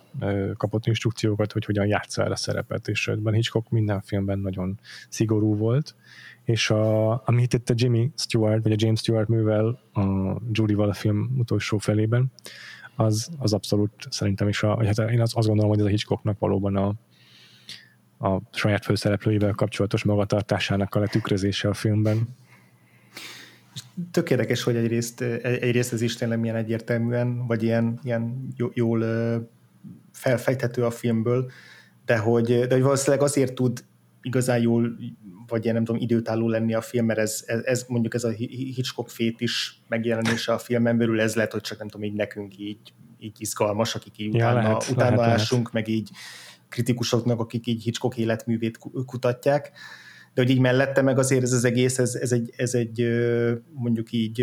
kapott instrukciókat, hogy hogyan játsza el a szerepet, és ebben Hitchcock minden filmben nagyon szigorú volt, és a, amit itt a Jimmy Stewart, vagy a James Stewart művel a Judy-val a film utolsó felében, az, az abszolút szerintem is, a, hát én azt, gondolom, hogy ez a Hitchcocknak valóban a, a saját főszereplőivel kapcsolatos magatartásának a letükrözése a filmben. Tök érdekes, hogy egyrészt, egyrészt ez is tényleg milyen egyértelműen, vagy ilyen, ilyen jól felfejthető a filmből, de hogy, de hogy valószínűleg azért tud igazán jól, vagy ilyen nem tudom, időtálló lenni a film, mert ez, ez, ez mondjuk ez a Hitchcock fét is megjelenése a filmen belül, ez lehet, hogy csak nem tudom, így nekünk így, így izgalmas, akik így ja, utána, lehet, utána lehet, ásunk, lehet. meg így kritikusoknak, akik így Hitchcock életművét kutatják, de hogy így mellette meg azért ez az egész, ez, ez, egy, ez egy mondjuk így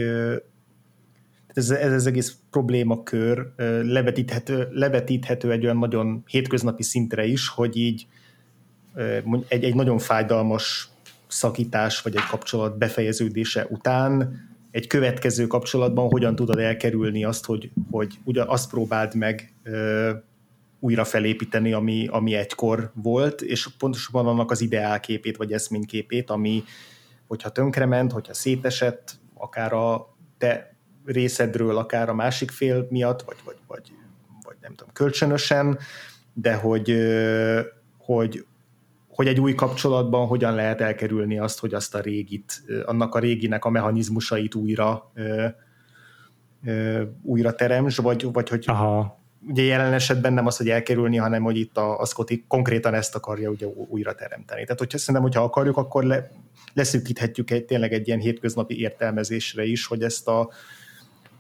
ez, ez az egész problémakör levetíthető, levetíthető egy olyan nagyon hétköznapi szintre is, hogy így egy, egy nagyon fájdalmas szakítás, vagy egy kapcsolat befejeződése után egy következő kapcsolatban hogyan tudod elkerülni azt, hogy, hogy ugyan azt próbáld meg ö, újra felépíteni, ami, ami egykor volt, és pontosabban annak az ideálképét, vagy eszményképét, ami hogyha tönkrement, hogyha szétesett, akár a te részedről, akár a másik fél miatt, vagy, vagy, vagy, vagy nem tudom, kölcsönösen, de hogy, hogy hogy egy új kapcsolatban hogyan lehet elkerülni azt, hogy azt a régit, annak a réginek a mechanizmusait újra újra teremts, vagy, vagy hogy Aha. ugye jelen esetben nem az, hogy elkerülni, hanem hogy itt a, a Scotty konkrétan ezt akarja ugye újra teremteni. Tehát hogyha szerintem, hogyha akarjuk, akkor le, leszűkíthetjük egy, tényleg egy ilyen hétköznapi értelmezésre is, hogy ezt a,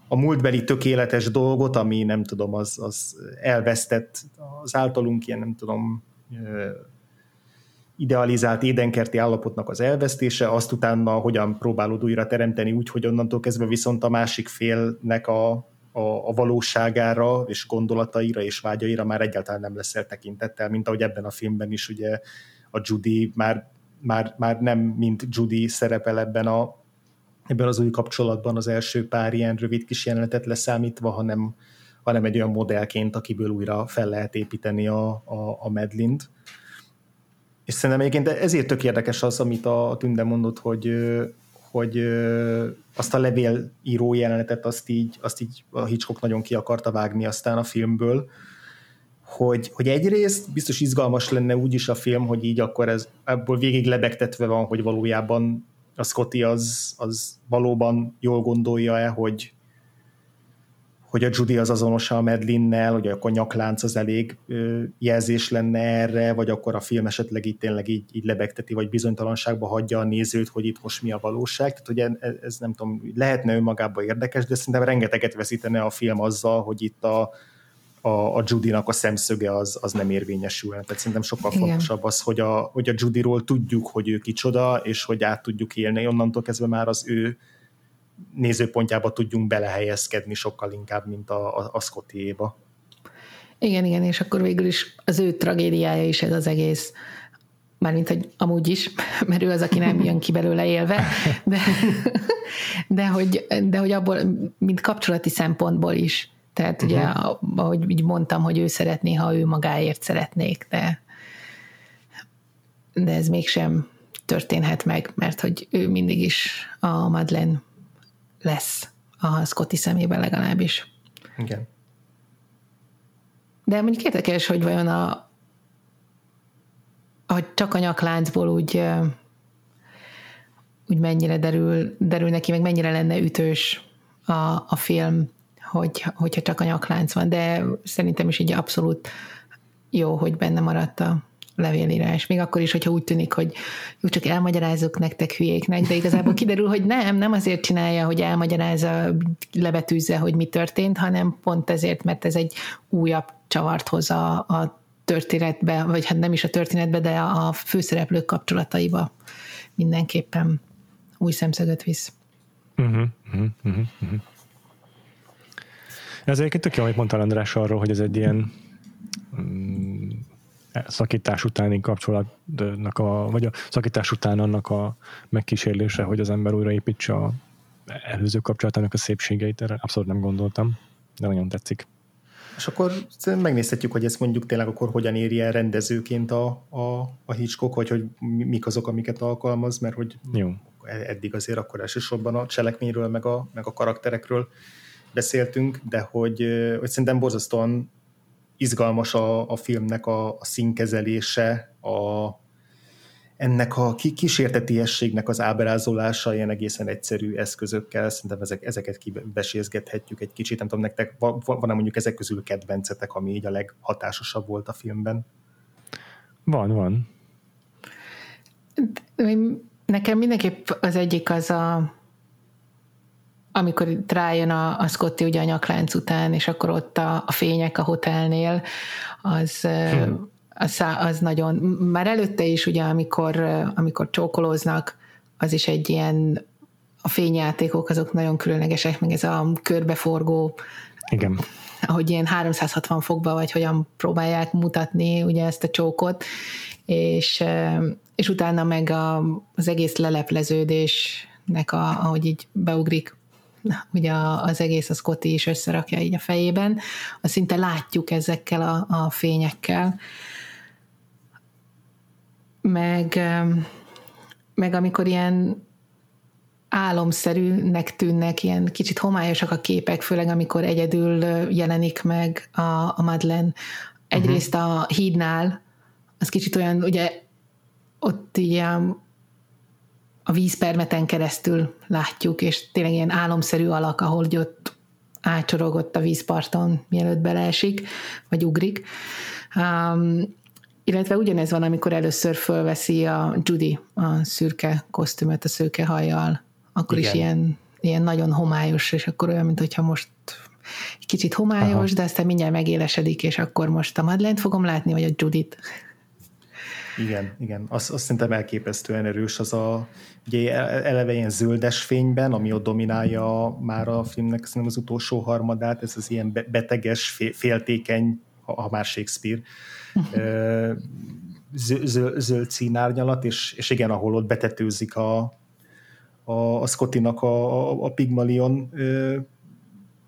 a múltbeli tökéletes dolgot, ami nem tudom, az, az elvesztett az általunk ilyen nem tudom idealizált édenkerti állapotnak az elvesztése, azt utána hogyan próbálod újra teremteni úgy, hogy onnantól kezdve viszont a másik félnek a, a, a valóságára és gondolataira és vágyaira már egyáltalán nem leszel tekintettel, mint ahogy ebben a filmben is ugye a Judy már, már, már nem mint Judy szerepel ebben a ebben az új kapcsolatban az első pár ilyen rövid kis jelenetet leszámítva, hanem, hanem egy olyan modellként, akiből újra fel lehet építeni a, a, a Medlint. És szerintem egyébként ezért tök érdekes az, amit a Tünde mondott, hogy, hogy azt a levélíró jelenetet azt így, azt így a Hitchcock nagyon ki akarta vágni aztán a filmből, hogy, hogy egyrészt biztos izgalmas lenne úgy is a film, hogy így akkor ez ebből végig lebegtetve van, hogy valójában a Scotty az, az valóban jól gondolja-e, hogy, hogy a Judy az azonos a Medlinnel, hogy akkor nyaklánc az elég jelzés lenne erre, vagy akkor a film esetleg így tényleg így, így lebegteti, vagy bizonytalanságba hagyja a nézőt, hogy itt most mi a valóság. Tehát ugye ez, nem tudom, lehetne önmagában érdekes, de szerintem rengeteget veszítene a film azzal, hogy itt a, a, a Judy-nak a szemszöge az, az nem érvényesül. Tehát szerintem sokkal Igen. fontosabb az, hogy a, hogy a Judy-ról tudjuk, hogy ő kicsoda, és hogy át tudjuk élni. Onnantól kezdve már az ő nézőpontjába tudjunk belehelyezkedni sokkal inkább, mint a, a, a Scottiéba. Igen, igen, és akkor végül is az ő tragédiája is ez az egész, mármint, hogy amúgy is, mert ő az, aki nem jön ki belőle élve, de, de, hogy, de hogy abból, mint kapcsolati szempontból is. Tehát ugye, mhm. ahogy így mondtam, hogy ő szeretné, ha ő magáért szeretnék, de, de ez mégsem történhet meg, mert hogy ő mindig is a Madeleine lesz a Scotty szemében legalábbis. Igen. De mondjuk érdekes, hogy vajon a, a csak a nyakláncból úgy úgy mennyire derül, derül neki, meg mennyire lenne ütős a, a film, hogy, hogyha csak a nyaklánc van, de szerintem is egy abszolút jó, hogy benne maradt a levélírás. Még akkor is, hogyha úgy tűnik, hogy jó, csak elmagyarázok nektek hülyéknek, de igazából kiderül, hogy nem, nem azért csinálja, hogy elmagyarázza, lebetűzze, hogy mi történt, hanem pont ezért, mert ez egy újabb csavart hoz a, a történetbe, vagy hát nem is a történetbe, de a főszereplők kapcsolataiba mindenképpen új szemszögöt visz. Uh-huh, uh-huh, uh-huh. Ez egyébként tök jó, amit mondtál András arról, hogy ez egy ilyen szakítás utáni kapcsolatnak a, vagy a szakítás után annak a megkísérlése, hogy az ember újraépítse a előző kapcsolatának a szépségeit, erre abszolút nem gondoltam, de nagyon tetszik. És akkor megnézhetjük, hogy ezt mondjuk tényleg akkor hogyan éri el rendezőként a, a, a Hitchcock, vagy hogy mik azok, amiket alkalmaz, mert hogy Jó. eddig azért akkor elsősorban a cselekményről, meg a, meg a karakterekről beszéltünk, de hogy, hogy szerintem borzasztóan izgalmas a, a filmnek a, a színkezelése, a, ennek a kísértetiességnek az ábrázolása ilyen egészen egyszerű eszközökkel, szerintem ezek, ezeket kibesézgethetjük egy kicsit, nem tudom, nektek van-e mondjuk ezek közül kedvencetek, ami így a leghatásosabb volt a filmben? Van, van. Nekem mindenképp az egyik az a amikor itt rájön a, a Scotty ugye a nyaklánc után, és akkor ott a, a fények a hotelnél, az, hmm. az, az nagyon, már előtte is ugye, amikor, amikor csókolóznak, az is egy ilyen, a fényjátékok azok nagyon különlegesek, meg ez a körbeforgó, Igen. ahogy ilyen 360 fokba, vagy hogyan próbálják mutatni ugye ezt a csókot, és, és utána meg a, az egész lelepleződésnek, a, ahogy így beugrik ugye az egész a Scotty is összerakja így a fejében, azt szinte látjuk ezekkel a, a fényekkel. Meg, meg amikor ilyen álomszerűnek tűnnek, ilyen kicsit homályosak a képek, főleg amikor egyedül jelenik meg a, a Madeleine. Egyrészt a hídnál, az kicsit olyan, ugye ott ilyen a vízpermeten keresztül látjuk, és tényleg ilyen álomszerű alak, ahol ott átcsorogott a vízparton, mielőtt beleesik, vagy ugrik. Um, illetve ugyanez van, amikor először fölveszi a Judy a szürke kosztümöt a szőke hajjal, akkor Igen. is ilyen, ilyen nagyon homályos, és akkor olyan, mintha most kicsit homályos, Aha. de aztán mindjárt megélesedik, és akkor most a Madeleine fogom látni, vagy a Judit. Igen, igen. Azt, azt szerintem elképesztően erős az a, ugye eleve ilyen zöldes fényben, ami ott dominálja már a filmnek szerintem az utolsó harmadát, ez az ilyen beteges, féltékeny, ha már Shakespeare, zöld, zöld színárnyalat, és, és igen, ahol ott betetőzik a, a, a Scottinak a, a, a Pygmalion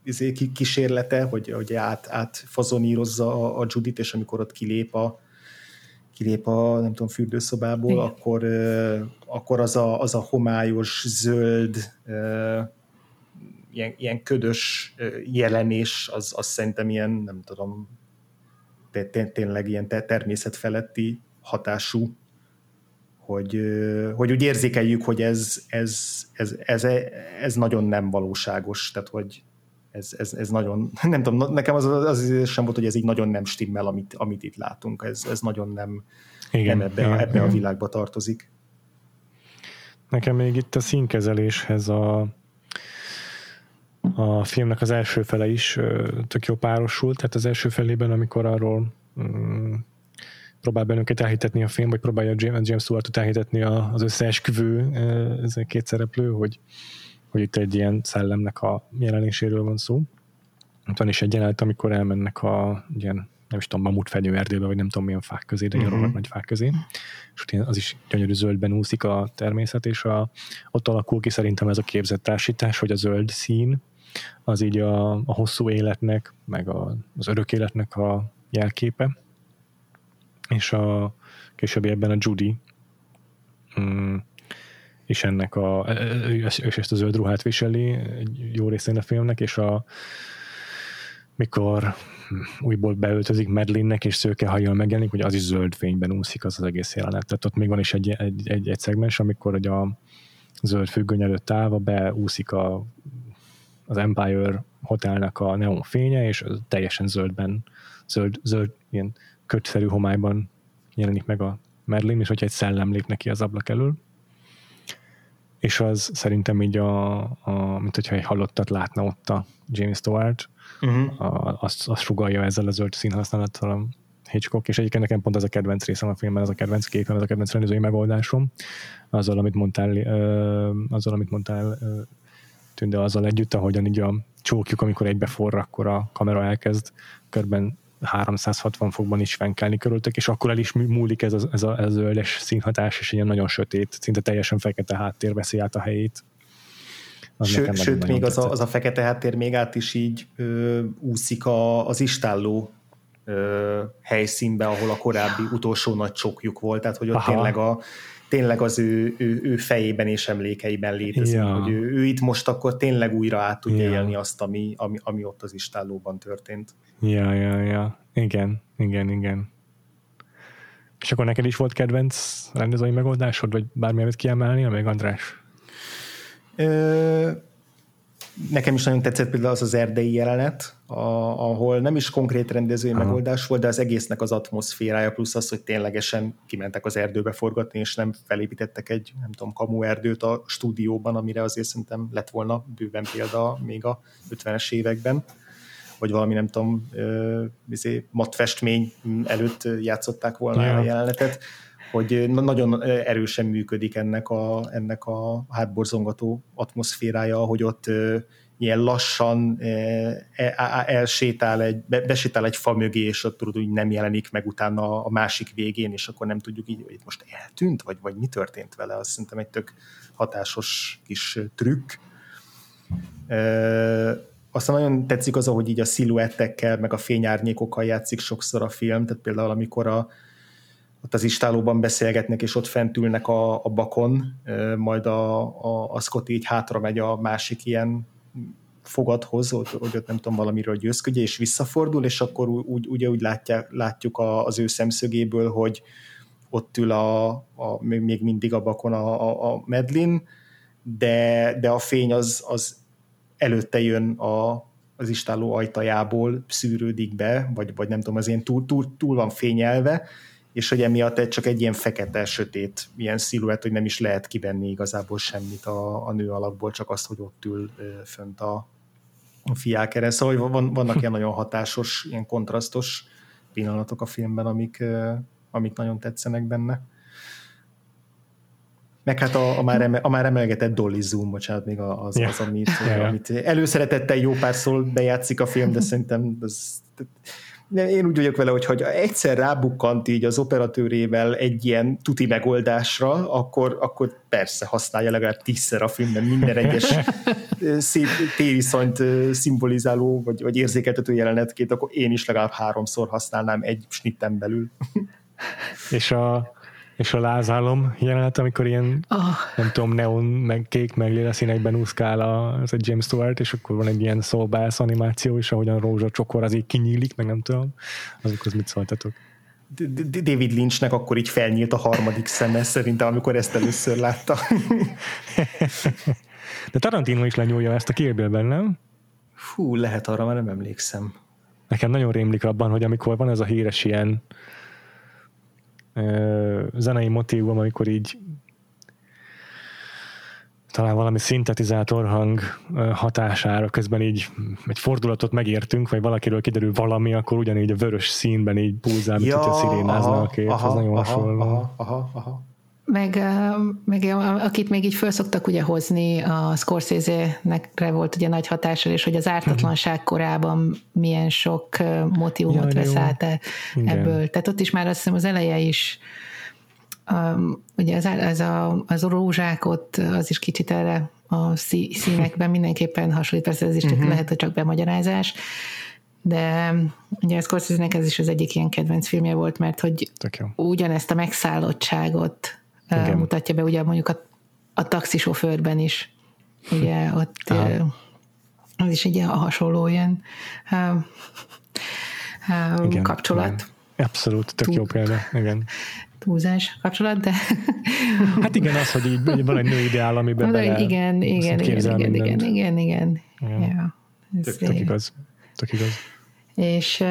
izé, kísérlete, hogy, hogy át, átfazonírozza a, a Judit, és amikor ott kilép a, kilép a nem tudom, fürdőszobából, Igen. akkor, akkor az, a, az a homályos, zöld, ilyen, ilyen ködös jelenés, az, az szerintem ilyen, nem tudom, tényleg ilyen természetfeletti hatású, hogy, hogy úgy érzékeljük, hogy ez, ez, ez, ez, ez nagyon nem valóságos, tehát hogy ez, ez, ez nagyon, nem tudom, nekem az, az sem volt, hogy ez így nagyon nem stimmel, amit, amit itt látunk, ez, ez nagyon nem, igen, nem ebbe, igen, ebbe igen. a világba tartozik. Nekem még itt a színkezeléshez a, a filmnek az első fele is tök jó párosult, tehát az első felében, amikor arról um, próbál bennünket elhitetni a film, vagy próbálja James, James Stewart-ot elhitetni az összeesküvő ez a két szereplő, hogy hogy itt egy ilyen szellemnek a jelenéséről van szó. Itt van is egy jelenet, amikor elmennek a ilyen, nem is tudom, mamut erdőbe, vagy nem tudom milyen fák közé, de uh-huh. nagy fák közé. És ott az is gyönyörű zöldben úszik a természet, és a, ott alakul ki szerintem ez a képzett társítás, hogy a zöld szín az így a, a hosszú életnek, meg a, az örök életnek a jelképe. És a későbbi ebben a Judy, mm, és ennek a, és ezt a zöld ruhát viseli egy jó részén a filmnek, és a mikor újból beöltözik Medlinnek, és szőke hajjal megjelenik, hogy az is zöld fényben úszik az az egész jelenet. Tehát ott még van is egy, egy, egy, egy szegmens, amikor hogy a, zöld függöny előtt állva beúszik a, az Empire hotelnek a neon fénye, és teljesen zöldben, zöld, zöld ilyen kötszerű homályban jelenik meg a Merlin, és hogyha egy szellem lép neki az ablak elől. És az szerintem így a, a mint hogyha egy halottat látna ott a James Stewart, uh-huh. a, azt, azt sugalja ezzel a zöld színhasználattal a Hitchcock, és egyébként nekem pont az a kedvenc részem a filmben, az a kedvenc képem, az a kedvenc rendezői megoldásom, azzal, amit mondtál, ö, azzal, amit mondtál ö, Tünde azzal együtt, ahogyan így a csókjuk, amikor egybe forr, akkor a kamera elkezd körben 360 fokban is fenkelni körültek, és akkor el is múlik ez a, ez a, ez a zöldes színhatás, és ilyen nagyon sötét, szinte teljesen fekete háttér veszi át a helyét. Az Ső, sőt, még az a, az a fekete háttér még át is így ö, úszik a, az istálló ö, helyszínbe, ahol a korábbi utolsó nagy csokjuk volt, tehát hogy ott Aha. tényleg a tényleg az ő, ő, ő fejében és emlékeiben létezik, ja. hogy ő, ő itt most akkor tényleg újra át tudja ja. élni azt, ami, ami, ami ott az istállóban történt. Ja, ja, ja. Igen, igen, igen. És akkor neked is volt kedvenc rendezői megoldásod, vagy bármi, amit kiemelni, meg András? Ö, nekem is nagyon tetszett például az az erdei jelenet, a, ahol nem is konkrét rendezői Aha. megoldás volt, de az egésznek az atmoszférája, plusz az, hogy ténylegesen kimentek az erdőbe forgatni, és nem felépítettek egy, nem tudom, kamu erdőt a stúdióban, amire azért szerintem lett volna bőven példa még a 50-es években vagy valami nem tudom, izé, matfestmény előtt játszották volna yeah. a jelenetet, hogy nagyon erősen működik ennek a, ennek a hátborzongató atmoszférája, hogy ott ilyen lassan e, elsétál egy, besétál egy fa mögé, és ott tudod, hogy nem jelenik meg utána a másik végén, és akkor nem tudjuk így, hogy most eltűnt, vagy, vagy mi történt vele. Azt szerintem egy tök hatásos kis trükk. Aztán nagyon tetszik az, hogy így a sziluettekkel, meg a fényárnyékokkal játszik sokszor a film, tehát például amikor a, ott az istálóban beszélgetnek, és ott fent ülnek a, a bakon, majd a, a, a Scott így hátra megy a másik ilyen fogadhoz, hogy, ott nem tudom valamiről győzködje, és visszafordul, és akkor úgy, ugye úgy látják, látjuk a, az ő szemszögéből, hogy ott ül a, a, még mindig a bakon a, a, a Medlin, de, de a fény az, az előtte jön a, az istáló ajtajából, szűrődik be, vagy, vagy nem tudom, az ilyen túl, túl, túl van fényelve, és hogy emiatt csak egy ilyen fekete, sötét ilyen sziluett, hogy nem is lehet kivenni igazából semmit a, a nő alakból, csak azt, hogy ott ül fönt a, a fiákere. Szóval van, vannak ilyen nagyon hatásos, ilyen kontrasztos pillanatok a filmben, amik, amik nagyon tetszenek benne. Meg hát a, a, már, eme, a már emelgetett Dolly Zoom, bocsánat, még az, yeah. az amit, yeah. amit előszeretettel jó párszor bejátszik a film, de szerintem az, én úgy vagyok vele, hogy ha egyszer rábukkant így az operatőrével egy ilyen tuti megoldásra, akkor, akkor persze használja legalább tízszer a filmben minden egyes szép tériszonyt szimbolizáló vagy, vagy érzékeltető jelenetkét, akkor én is legalább háromszor használnám egy snitten belül. És a, és a lázálom jelenet, amikor ilyen, oh. nem tudom, neon, meg kék, meg lila színekben úszkál a, az egy James Stewart, és akkor van egy ilyen szolbász animáció, és ahogyan a rózsa csokor az így kinyílik, meg nem tudom, azokhoz mit szóltatok? David Lynchnek akkor így felnyílt a harmadik szeme szerintem, amikor ezt először látta. De Tarantino is lenyúlja ezt a kérdőben, nem? Fú, lehet arra, már nem emlékszem. Nekem nagyon rémlik abban, hogy amikor van ez a híres ilyen zenei motívum, amikor így talán valami szintetizátor hang hatására közben így egy fordulatot megértünk, vagy valakiről kiderül valami, akkor ugyanígy a vörös színben így pulzál, mint ja, hogyha szirénázna a kép, aha, ez nagyon aha, hasonló. Aha, aha, aha. Meg, meg akit még így felszoktak ugye hozni, a Scorsese-nek volt ugye nagy hatása, és hogy az ártatlanság korában milyen sok motivumot vesz át ebből. Tehát ott is már azt hiszem az eleje is um, ugye az, ez a, az rózsák ott az is kicsit erre a színekben mindenképpen hasonlít, persze ez is csak uh-huh. lehet, hogy csak bemagyarázás, de ugye a scorsese ez is az egyik ilyen kedvenc filmje volt, mert hogy ugyanezt a megszállottságot igen. mutatja be, ugye mondjuk a, a taxisofőrben is, ugye ott az is egy ilyen hasonló ilyen igen, kapcsolat. Igen. Abszolút, tök jó példa, igen. túlzás kapcsolat, de... Hát igen, az, hogy így van egy nő ideál, amiben bele igen, igen, igen, igen, igen, igen, igen, igen, Ja. ja. Ez Tök, tök igaz. Tök igaz. És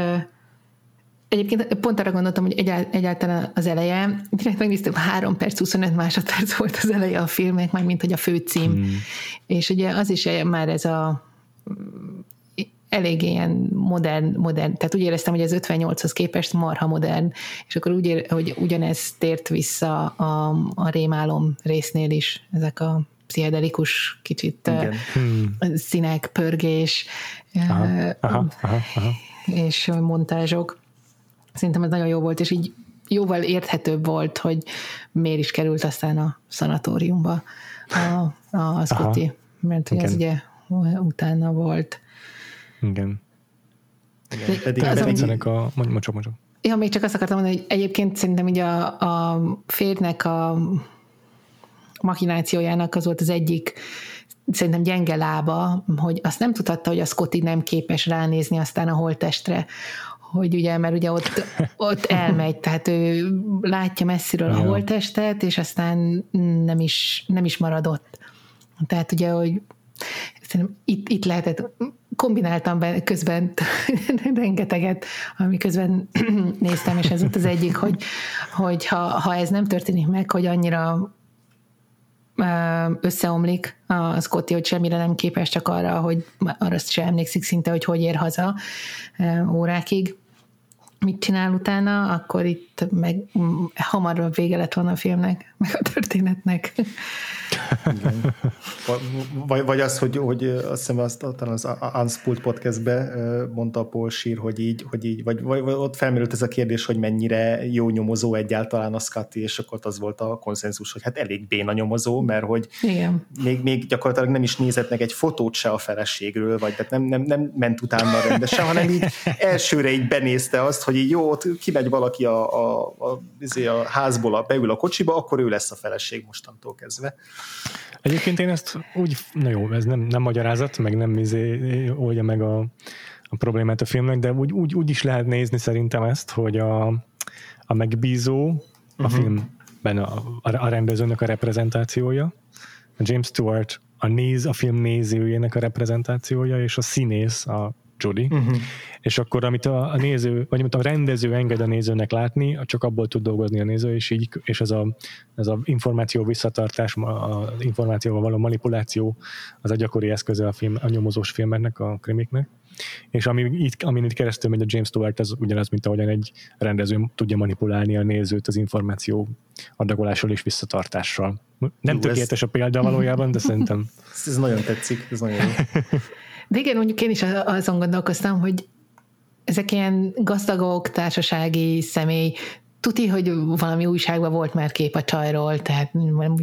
egyébként pont arra gondoltam, hogy egyált, egyáltalán az eleje, direkt megnéztem, 3 perc, 25 másodperc volt az eleje a filmnek, már mint hogy a főcím. Hmm. És ugye az is már ez a elég ilyen modern, modern, tehát úgy éreztem, hogy az 58-hoz képest marha modern, és akkor úgy ér, hogy ugyanez tért vissza a, a rémálom résznél is, ezek a pszichedelikus kicsit Igen. Hmm. színek, pörgés, Aha, aha, aha, aha. és montázsok. Szerintem ez nagyon jó volt, és így jóval érthetőbb volt, hogy miért is került aztán a szanatóriumba a, a Scotty, mert hogy az ugye utána volt. Igen. Igen, pedig, Az, pedig, a... Mondj, mondj. Ja, még csak azt akartam mondani, hogy egyébként szerintem így a, a férnek a machinációjának az volt az egyik szerintem gyenge lába, hogy azt nem tudhatta, hogy a Scotty nem képes ránézni aztán a holtestre, hogy ugye, mert ugye ott, ott elmegy, tehát ő látja messziről a Ja. holtestet, és aztán nem is, nem is maradott. Tehát ugye, hogy itt, itt lehetett, kombináltam be közben rengeteget, ami közben néztem, és ez volt az egyik, hogy, hogy ha, ha ez nem történik meg, hogy annyira összeomlik a Scotty, hogy semmire nem képes, csak arra, hogy arra sem emlékszik szinte, hogy hogy ér haza órákig, mit csinál utána, akkor itt meg hamarabb vége lett volna a filmnek, meg a történetnek. vagy, vagy az, hogy, hogy azt hiszem azt, talán az Unspult podcastbe mondta a Paul Scheer, hogy így, hogy így vagy, vagy, vagy ott felmerült ez a kérdés, hogy mennyire jó nyomozó egyáltalán a Scotty, és akkor az volt a konszenzus, hogy hát elég béna nyomozó, mert hogy Igen. még, még gyakorlatilag nem is nézett meg egy fotót se a feleségről, vagy tehát nem, nem, nem ment utána rendesen, hanem így elsőre így benézte azt, hogy így jó, ott kimegy valaki a, a, a, a, a házból, a, beül a kocsiba, akkor ő lesz a feleség mostantól kezdve. Egyébként én ezt úgy, na jó, ez nem, nem magyarázat, meg nem izé, oldja meg a, a problémát a filmnek, de úgy, úgy, úgy is lehet nézni szerintem ezt, hogy a, a megbízó a uh-huh. filmben a, a rendezőnek a reprezentációja, a James Stewart a, néz, a film nézőjének a reprezentációja, és a színész, a Judy, uh-huh. és akkor amit a, a néző, vagy amit a rendező enged a nézőnek látni, csak abból tud dolgozni a néző, és így, és ez a, ez a információ visszatartás, az információval való manipuláció az a gyakori eszköze a, film, a nyomozós filmeknek, a krimiknek. És ami itt, amin itt keresztül megy a James Stewart, az ugyanaz, mint ahogyan egy rendező tudja manipulálni a nézőt az információ adagolással és visszatartással. Nem Jó, tökéletes a példa valójában, de szerintem... Ez, ez nagyon tetszik, ez nagyon jó. De igen, mondjuk én is azon gondolkoztam, hogy ezek ilyen gazdagok, társasági személy, tuti, hogy valami újságban volt már kép a csajról, tehát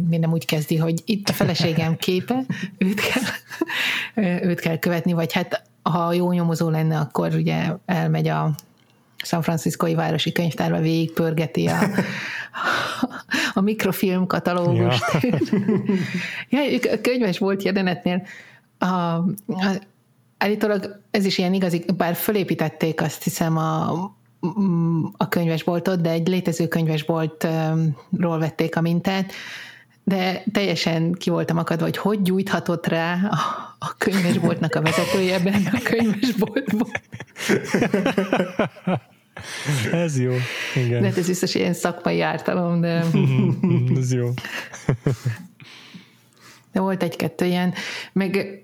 minden úgy kezdi, hogy itt a feleségem képe, őt kell, őt kell követni, vagy hát ha jó nyomozó lenne, akkor ugye elmegy a San Franciscoi Városi Könyvtárba, végigpörgeti a, a mikrofilm katalógust. Ja. ja, a könyves volt jelenetnél, a, a, állítólag ez is ilyen igazi, bár fölépítették azt hiszem a, a könyvesboltot, de egy létező könyvesboltról vették a mintát, de teljesen ki voltam akadva, hogy hogy gyújthatott rá a, a könyvesboltnak a vezetője ebben a könyvesboltban. Ez jó, igen. De hát ez biztos ilyen szakmai ártalom, de... ez jó. De volt egy-kettő ilyen, meg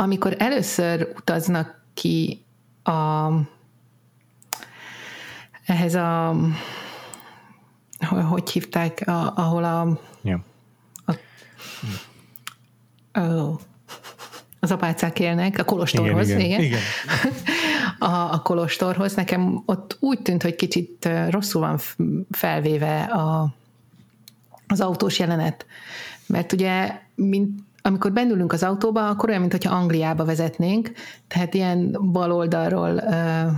amikor először utaznak ki a, ehhez a hogy hívták, a, ahol a, ja. a oh, az apácák élnek, a kolostorhoz, igen. igen. igen. igen. A, a kolostorhoz. Nekem ott úgy tűnt, hogy kicsit rosszul van felvéve a, az autós jelenet. Mert ugye, mint amikor bennülünk az autóba, akkor olyan, mintha Angliába vezetnénk, tehát ilyen bal oldalról uh,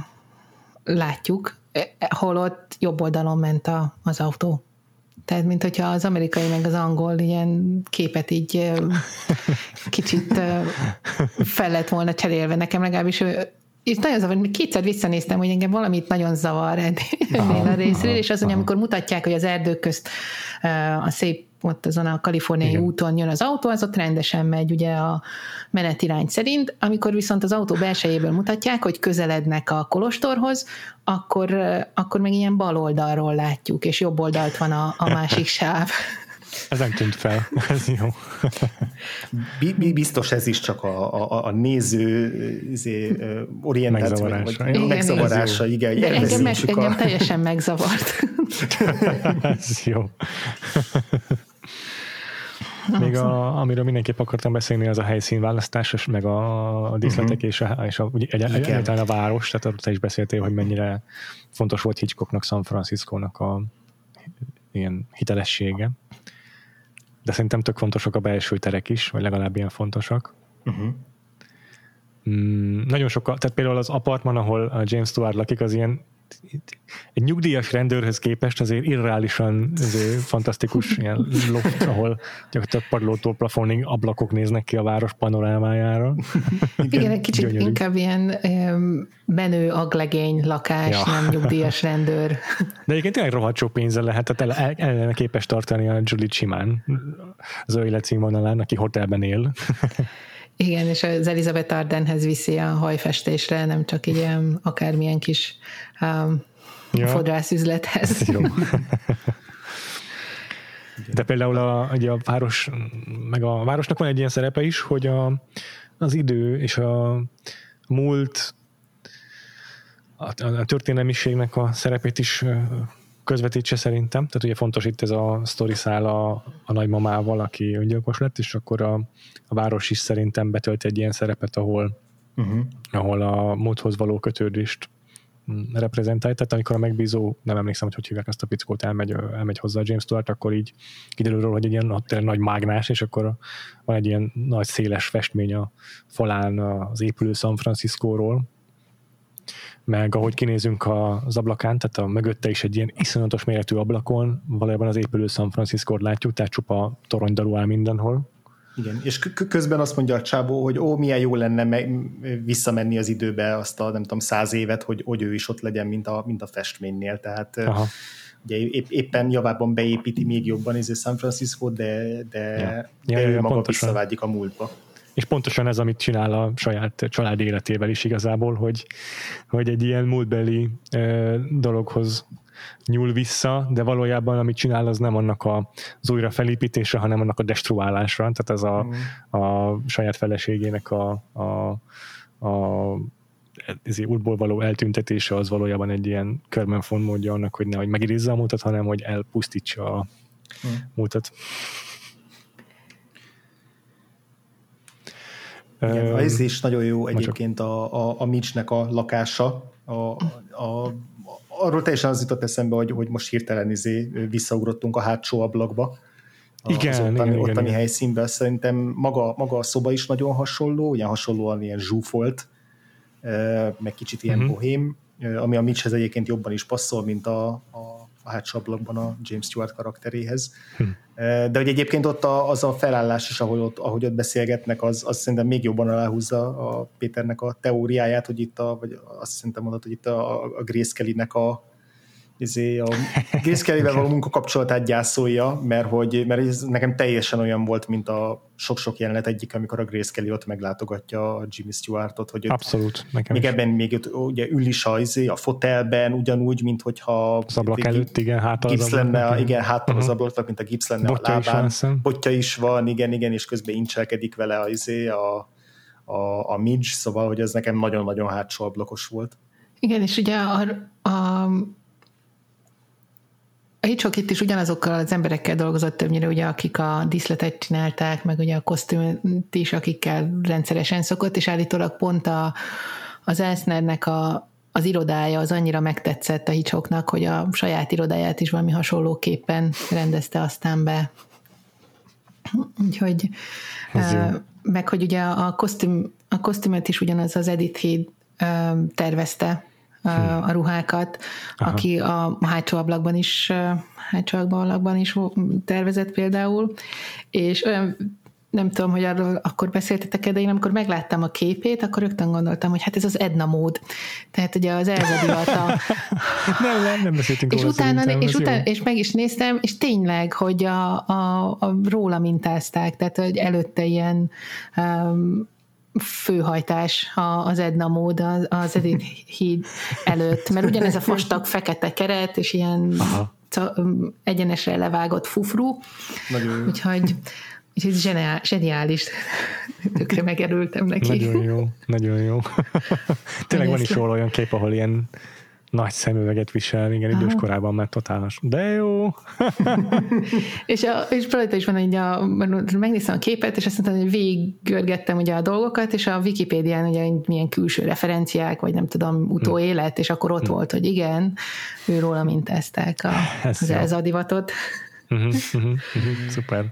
látjuk, holott jobb oldalon ment a, az autó. Tehát, mint hogyha az amerikai meg az angol ilyen képet így kicsit fel lett volna cserélve. Nekem legalábbis és nagyon zavar, kétszer visszanéztem, hogy engem valamit nagyon zavar ennél a részről, és az, hogy amikor mutatják, hogy az erdők közt a szép ott azon a kaliforniai Igen. úton jön az autó, az ott rendesen megy ugye a menetirány szerint, amikor viszont az autó belsejéből mutatják, hogy közelednek a kolostorhoz, akkor, akkor meg ilyen bal oldalról látjuk, és jobb oldalt van a, a másik sáv. Ez nem tűnt fel, ez jó. Biztos ez is csak a, a, a néző izé, orientáció, megzavarása. Vagy, igen, megzavarása, igen. De engem, meg, engem teljesen megzavart. ez jó. Még a, amiről mindenképp akartam beszélni, az a helyszínválasztás, meg a, díszletek uh-huh. és, a, és a, ugye, egy, egyáltalán a város, tehát te is beszéltél, hogy mennyire fontos volt Hitchcocknak San Francisco-nak a ilyen hitelessége. De szerintem tök fontosak a belső terek is, vagy legalább ilyen fontosak. Uh-huh. Mm, nagyon sokkal, tehát például az apartman, ahol James Stewart lakik, az ilyen egy nyugdíjas rendőrhöz képest azért irreálisan azért fantasztikus ilyen loft, ahol gyakorlatilag padlótól plafonig ablakok néznek ki a város panorámájára. Igen, egy kicsit gyönyörű. inkább ilyen um, menő aglegény lakás, ja. nem nyugdíjas rendőr. De egyébként tényleg rohadt sok pénze lehet, tehát el, el, el képes tartani a Julie Simán az ő életszínvonalán, aki hotelben él. Igen, és az Elizabeth Ardenhez viszi a hajfestésre, nem csak így ilyen akármilyen kis um, ja. fodrászüzlethez. Jó. De például a, ugye a város, meg a városnak van egy ilyen szerepe is, hogy a, az idő és a múlt, a, a történelmiségnek a szerepét is közvetítse szerintem. Tehát ugye fontos itt ez a sztori szál a, a nagymamával, aki öngyilkos lett, és akkor a, a város is szerintem betölt egy ilyen szerepet, ahol, uh-huh. ahol a módhoz való kötődést mm, reprezentálja. Tehát amikor a megbízó, nem emlékszem, hogy hogy hívják azt a pickót, elmegy, elmegy hozzá a James Stewart, akkor így kiderül róla, hogy egy ilyen nagy mágnás, és akkor van egy ilyen nagy széles festmény a falán az épülő San Francisco-ról, meg ahogy kinézünk az ablakán, tehát a mögötte is egy ilyen iszonyatos méretű ablakon, valójában az épülő San francisco látjuk, tehát csupa toronydarú áll mindenhol. Igen, és közben azt mondja a Csábó, hogy ó, milyen jó lenne me- visszamenni az időbe azt a nem tudom száz évet, hogy, hogy ő is ott legyen, mint a, mint a festménynél, tehát Aha. ugye épp, éppen javában beépíti még jobban ez a San Francisco, de, de, ja. de ja, ő ja, maga pontosan. visszavágyik a múltba. És pontosan ez, amit csinál a saját család életével is igazából, hogy, hogy egy ilyen múltbeli ö, dologhoz nyúl vissza, de valójában amit csinál, az nem annak a, az újra felépítése, hanem annak a destruálásra, tehát ez a, mm. a saját feleségének a, a, a ez útból való eltüntetése az valójában egy ilyen körben módja annak, hogy ne hogy megidézze a múltat, hanem hogy elpusztítsa a mm. múltat. Igen, ez is nagyon jó egyébként a, a, a Mitchnek a lakása. A, a, arról teljesen az jutott eszembe, hogy, hogy most hirtelen izé visszaugrottunk a hátsó ablakba. Igen, az ottani, igen, ottani igen, helyszínben szerintem maga, maga a szoba is nagyon hasonló, ugye hasonlóan ilyen zsúfolt, meg kicsit ilyen uh-huh. bohém, ami a Mitchhez egyébként jobban is passzol, mint a, a a hátsó ablakban a James Stewart karakteréhez. Hm. De hogy egyébként ott a, az a felállás is, ahogy ott, ahogy ott beszélgetnek, az, az szerintem még jobban aláhúzza a Péternek a teóriáját, hogy itt a, vagy azt szerintem mondod, hogy itt a, a Grace Kelly-nek a, izé, a Grace Kelly-vel való munkakapcsolatát gyászolja, mert, hogy, mert ez nekem teljesen olyan volt, mint a sok-sok jelenet egyik, amikor a Grace Kelly ott meglátogatja a Jimmy Stewartot, hogy Abszolút, nekem még is. ebben még ott, ugye ül is a, izé, a fotelben, ugyanúgy, mint hogyha az ablak előtt, igen, hát az ablak, lenne, igen, igen hát uh-huh. az mhm. ablaknak, mint a gipsz lenne Botja a lábán. Is van, Botja is van, igen, igen, és közben incselkedik vele a, izé, a, a, a Midge, szóval, hogy ez nekem nagyon-nagyon hátsó ablakos volt. Igen, és ugye a, a a Hitchcock itt is ugyanazokkal az emberekkel dolgozott többnyire, ugye, akik a díszletet csinálták, meg ugye a kosztümöt is, akikkel rendszeresen szokott, és állítólag pont a, az Elsnernek a, az irodája az annyira megtetszett a Hitchcocknak, hogy a saját irodáját is valami hasonlóképpen rendezte aztán be. Úgyhogy uh, meg hogy ugye a, kosztüm, a kosztümöt is ugyanaz az Edith Head uh, tervezte, hmm. a ruhákat, Aha. aki a hátsó ablakban is, hátsó ablakban is tervezett például, és olyan nem tudom, hogy arról akkor beszéltetek de én amikor megláttam a képét, akkor rögtön gondoltam, hogy hát ez az Edna mód. Tehát ugye az Elza divata. nem, nem, nem beszéltünk és utána, és, utána, és meg is néztem, és tényleg, hogy a, a, a róla mintázták, tehát hogy előtte ilyen um, főhajtás az Edna mód az, Edith híd előtt, mert ugyanez a fastag fekete keret, és ilyen Aha. egyenesre levágott fufru, Nagyon úgyhogy Úgyhogy zseniál, zseniális. Tökre megerültem neki. Nagyon jó, nagyon jó. Tényleg van is róla olyan kép, ahol ilyen nagy szemüveget visel, igen, idős Aha. korában már totálos. De jó! és, a, és rajta is van, hogy a, megnéztem a képet, és azt mondtam, hogy végiggörgettem ugye a dolgokat, és a Wikipédián ugye milyen külső referenciák, vagy nem tudom, utóélet, és akkor ott hmm. volt, hogy igen, ő róla mintázták a, Ez az elzadivatot. Uh-huh, uh-huh, uh-huh, szuper.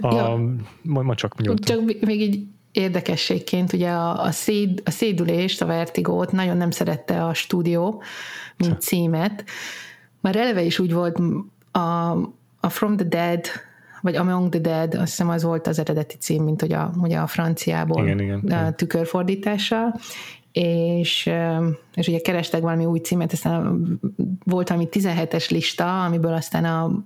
A, ja. ma, csak nyugodtan. Csak még így érdekességként ugye a, a, széd, a szédülést, a vertigót nagyon nem szerette a stúdió, mint címet. Már eleve is úgy volt a, a From the Dead, vagy Among the Dead, azt hiszem az volt az eredeti cím, mint hogy a, ugye a franciából igen, igen, a tükörfordítással, és, és ugye kerestek valami új címet, aztán volt valami 17-es lista, amiből aztán a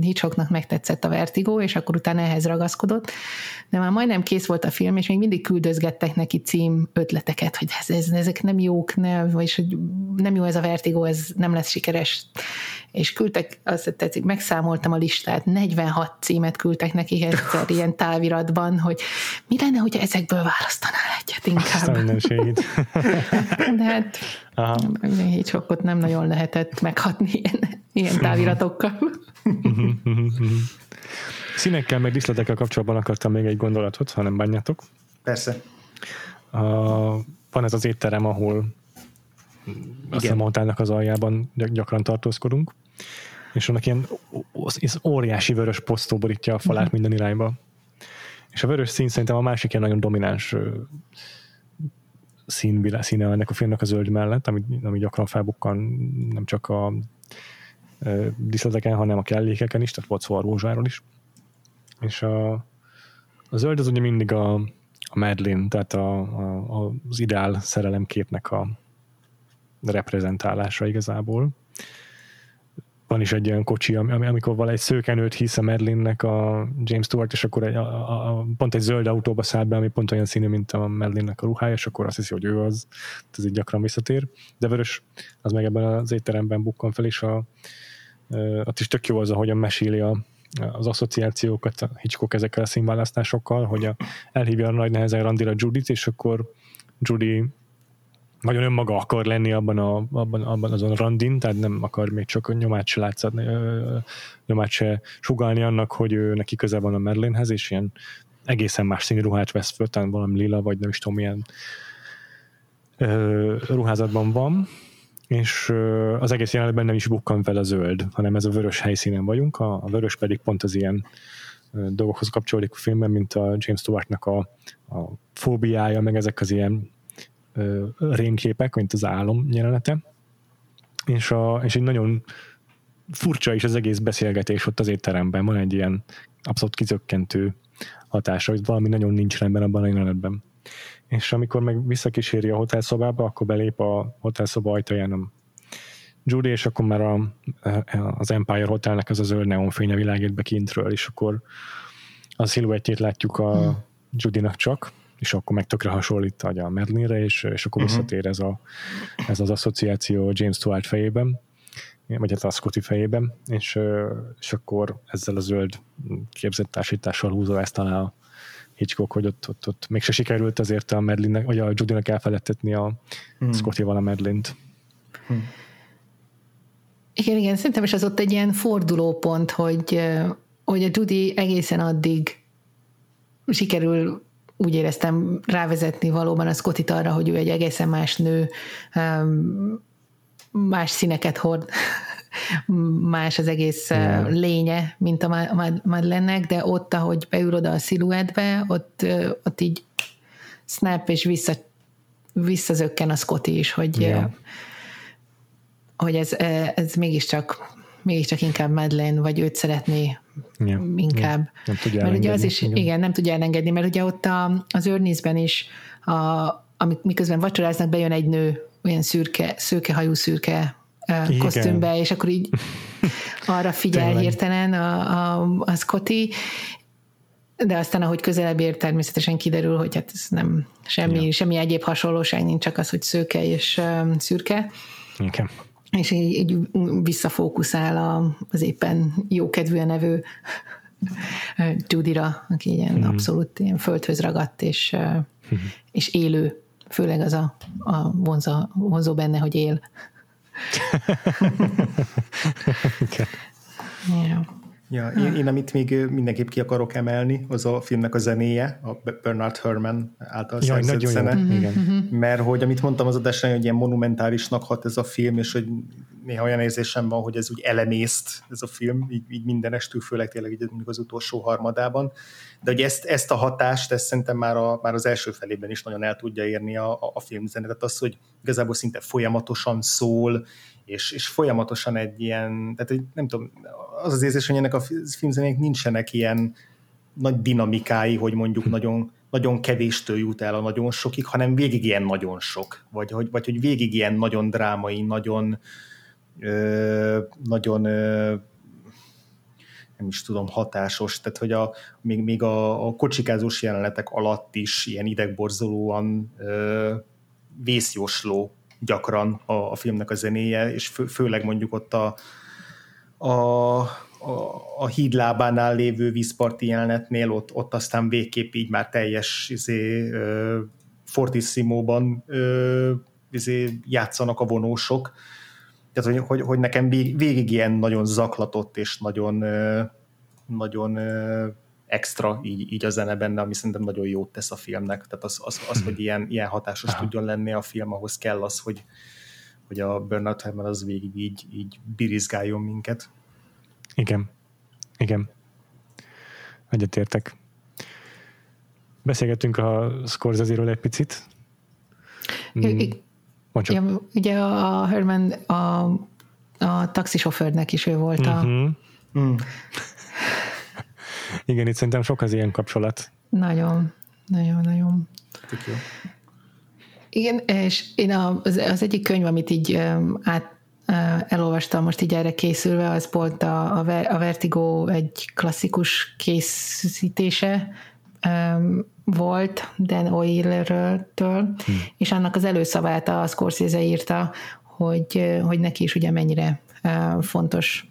Hitchcocknak megtetszett a Vertigo, és akkor utána ehhez ragaszkodott, de már majdnem kész volt a film, és még mindig küldözgettek neki cím ötleteket, hogy ez, ez, ezek nem jók, ne, vagyis hogy nem jó ez a Vertigo, ez nem lesz sikeres. És küldtek, azt tetszik, megszámoltam a listát, 46 címet küldtek neki egyszer ilyen táviratban, hogy mi lenne, hogyha ezekből választanál egyet inkább. De hát Aha. Hitchcockot nem nagyon lehetett meghatni ilyen, ilyen táviratokkal. Színekkel, meg diszletekkel kapcsolatban akartam még egy gondolatot, ha nem bánjátok. Persze. A, van ez az étterem, ahol azt a montánnak az aljában gyakran tartózkodunk, és annak ilyen óriási vörös posztó borítja a falát uh-huh. minden irányba. És a vörös szín szerintem a másik ilyen nagyon domináns szín, színe ennek a filmnek a zöld mellett, ami, ami gyakran felbukkan nem csak a díszleteken, hanem a kellékeken is, tehát volt szó a rózsáról is. És a, a zöld az ugye mindig a, a Madeline, tehát a, a, az ideál szerelemképnek a reprezentálása igazából. Van is egy olyan kocsi, amikor valahogy szőkenőt hisz a Madeline-nek a James Stewart, és akkor egy, a, a, pont egy zöld autóba száll be, ami pont olyan színű, mint a Madeline-nek a ruhája, és akkor azt hiszi, hogy ő az. Ez így gyakran visszatér. De vörös az meg ebben az étteremben bukkan fel, és a, ott is tök jó az, ahogyan meséli a, az asszociációkat a Hitchcock ezekkel a színválasztásokkal, hogy a, elhívja a nagy nehezen randira Judit, és akkor Judy nagyon önmaga akar lenni abban, a, abban, abban azon randin, tehát nem akar még csak nyomát se látszatni, nyomát se sugalni annak, hogy ő neki köze van a Merlinhez, és ilyen egészen más színű ruhát vesz föl, talán valami lila, vagy nem is tudom, milyen ruházatban van, és az egész jelenetben nem is bukkan fel a zöld, hanem ez a vörös helyszínen vagyunk, a, a vörös pedig pont az ilyen dolgokhoz kapcsolódik a filmben, mint a James Stewartnak a, a fóbiája, meg ezek az ilyen ö, rémképek, mint az álom jelenete. És, a, és egy nagyon furcsa is az egész beszélgetés ott az étteremben, van egy ilyen abszolút kizökkentő hatása, hogy valami nagyon nincs rendben abban a jelenetben és amikor meg visszakíséri a hotelszobába, akkor belép a hotelszoba ajtaján a Judy, és akkor már a, az Empire Hotelnek az a zöld neonfénye világít be kintről, és akkor a sziluettjét látjuk a hmm. Judynak csak, és akkor meg tökre hasonlít a Merlinre, és, és akkor uh-huh. visszatér ez, a, ez az asszociáció James Stewart fejében, vagy hát a Scotty fejében, és, és akkor ezzel a zöld képzett társítással húzza ezt talán Hitchcock, hogy ott, ott, ott mégse sikerült azért a Medlinnek, vagy a Judy-nak elfeledtetni a hmm. Scotty-val a Medlint. Hmm. Igen, igen, szerintem is az ott egy ilyen fordulópont, hogy, hogy a Judy egészen addig sikerül úgy éreztem rávezetni valóban a Scottit arra, hogy ő egy egészen más nő, más színeket hord más az egész yeah. lénye, mint a Madlennek, de ott, ahogy beül oda a sziluettbe, ott, ott így snap és vissza, visszazökken a Scotty is, hogy, yeah. hogy ez, ez mégiscsak mégiscsak inkább Madeleine, vagy őt szeretné ja, inkább. Ja, nem tudja mert ugye az is, igen. igen, nem tudja elengedni, mert ugye ott a, az Örnészben is, a, amik, miközben vacsoráznak, bejön egy nő, olyan szürke, szőkehajú szürke igen. kosztümbe, és akkor így arra figyel hirtelen a, a, a Scotty, de aztán ahogy közelebb ér, természetesen kiderül, hogy hát ez nem semmi, ja. semmi egyéb hasonlóság nincs, csak az, hogy szőke és um, szürke. Igen. És így, így visszafókuszál a, az éppen jókedvűen nevő Judyra, aki ilyen mm. abszolút ilyen földhöz ragadt és, mm. és élő, főleg az a, a vonza, vonzó benne, hogy él. yeah. Ja, én, én amit még mindenképp ki akarok emelni, az a filmnek a zenéje, a Bernard Herrmann által Jaj, szerzett zene. Jó. Igen. Mhm. Mert hogy amit mondtam az adásra, hogy ilyen monumentálisnak hat ez a film, és hogy néha olyan érzésem van, hogy ez úgy elemészt ez a film, így, így mindenestül, főleg tényleg így mondjuk az utolsó harmadában. De hogy ezt, ezt a hatást, ezt szerintem már, a, már az első felében is nagyon el tudja érni a, a, a filmzene. Tehát az, hogy igazából szinte folyamatosan szól, és, és folyamatosan egy ilyen, tehát nem tudom, az az érzés, hogy ennek a filmzenének nincsenek ilyen nagy dinamikái, hogy mondjuk nagyon, nagyon kevéstől jut el a nagyon sokig, hanem végig ilyen nagyon sok, vagy, vagy, vagy hogy végig ilyen nagyon drámai, nagyon ö, nagyon ö, nem is tudom, hatásos, tehát hogy a, még, még a, a kocsikázós jelenetek alatt is ilyen idegborzolóan ö, vészjósló gyakran a, a filmnek a zenéje, és fő, főleg mondjuk ott a, a, a, a hídlábánál lévő vízparti jelenetnél, ott, ott aztán végképp így már teljes izé, uh, fortissimóban izé, játszanak a vonósok. Tehát, hogy, hogy, hogy nekem végig ilyen nagyon zaklatott és nagyon, uh, nagyon uh, extra így, így a zene benne, ami szerintem nagyon jót tesz a filmnek. Tehát az, az, az hogy ilyen, ilyen hatásos Aha. tudjon lenni a film, ahhoz kell az, hogy, hogy a Bernard Herrmann az végig így, így birizgáljon minket. Igen. Igen. Egyetértek. Beszélgettünk a Scorsese-ről egy picit. Mm. Ja, ugye a Herman a, a taxisofőrnek is ő volt a... Uh-huh. Mm. Igen, itt szerintem sok az ilyen kapcsolat. Nagyon, nagyon, nagyon. Igen, és én az, az egyik könyv, amit így át, elolvastam most így erre készülve, az volt a, a Vertigo egy klasszikus készítése um, volt Dan Oilerről-től, hmm. és annak az előszavát a Scorsese írta, hogy, hogy neki is ugye mennyire uh, fontos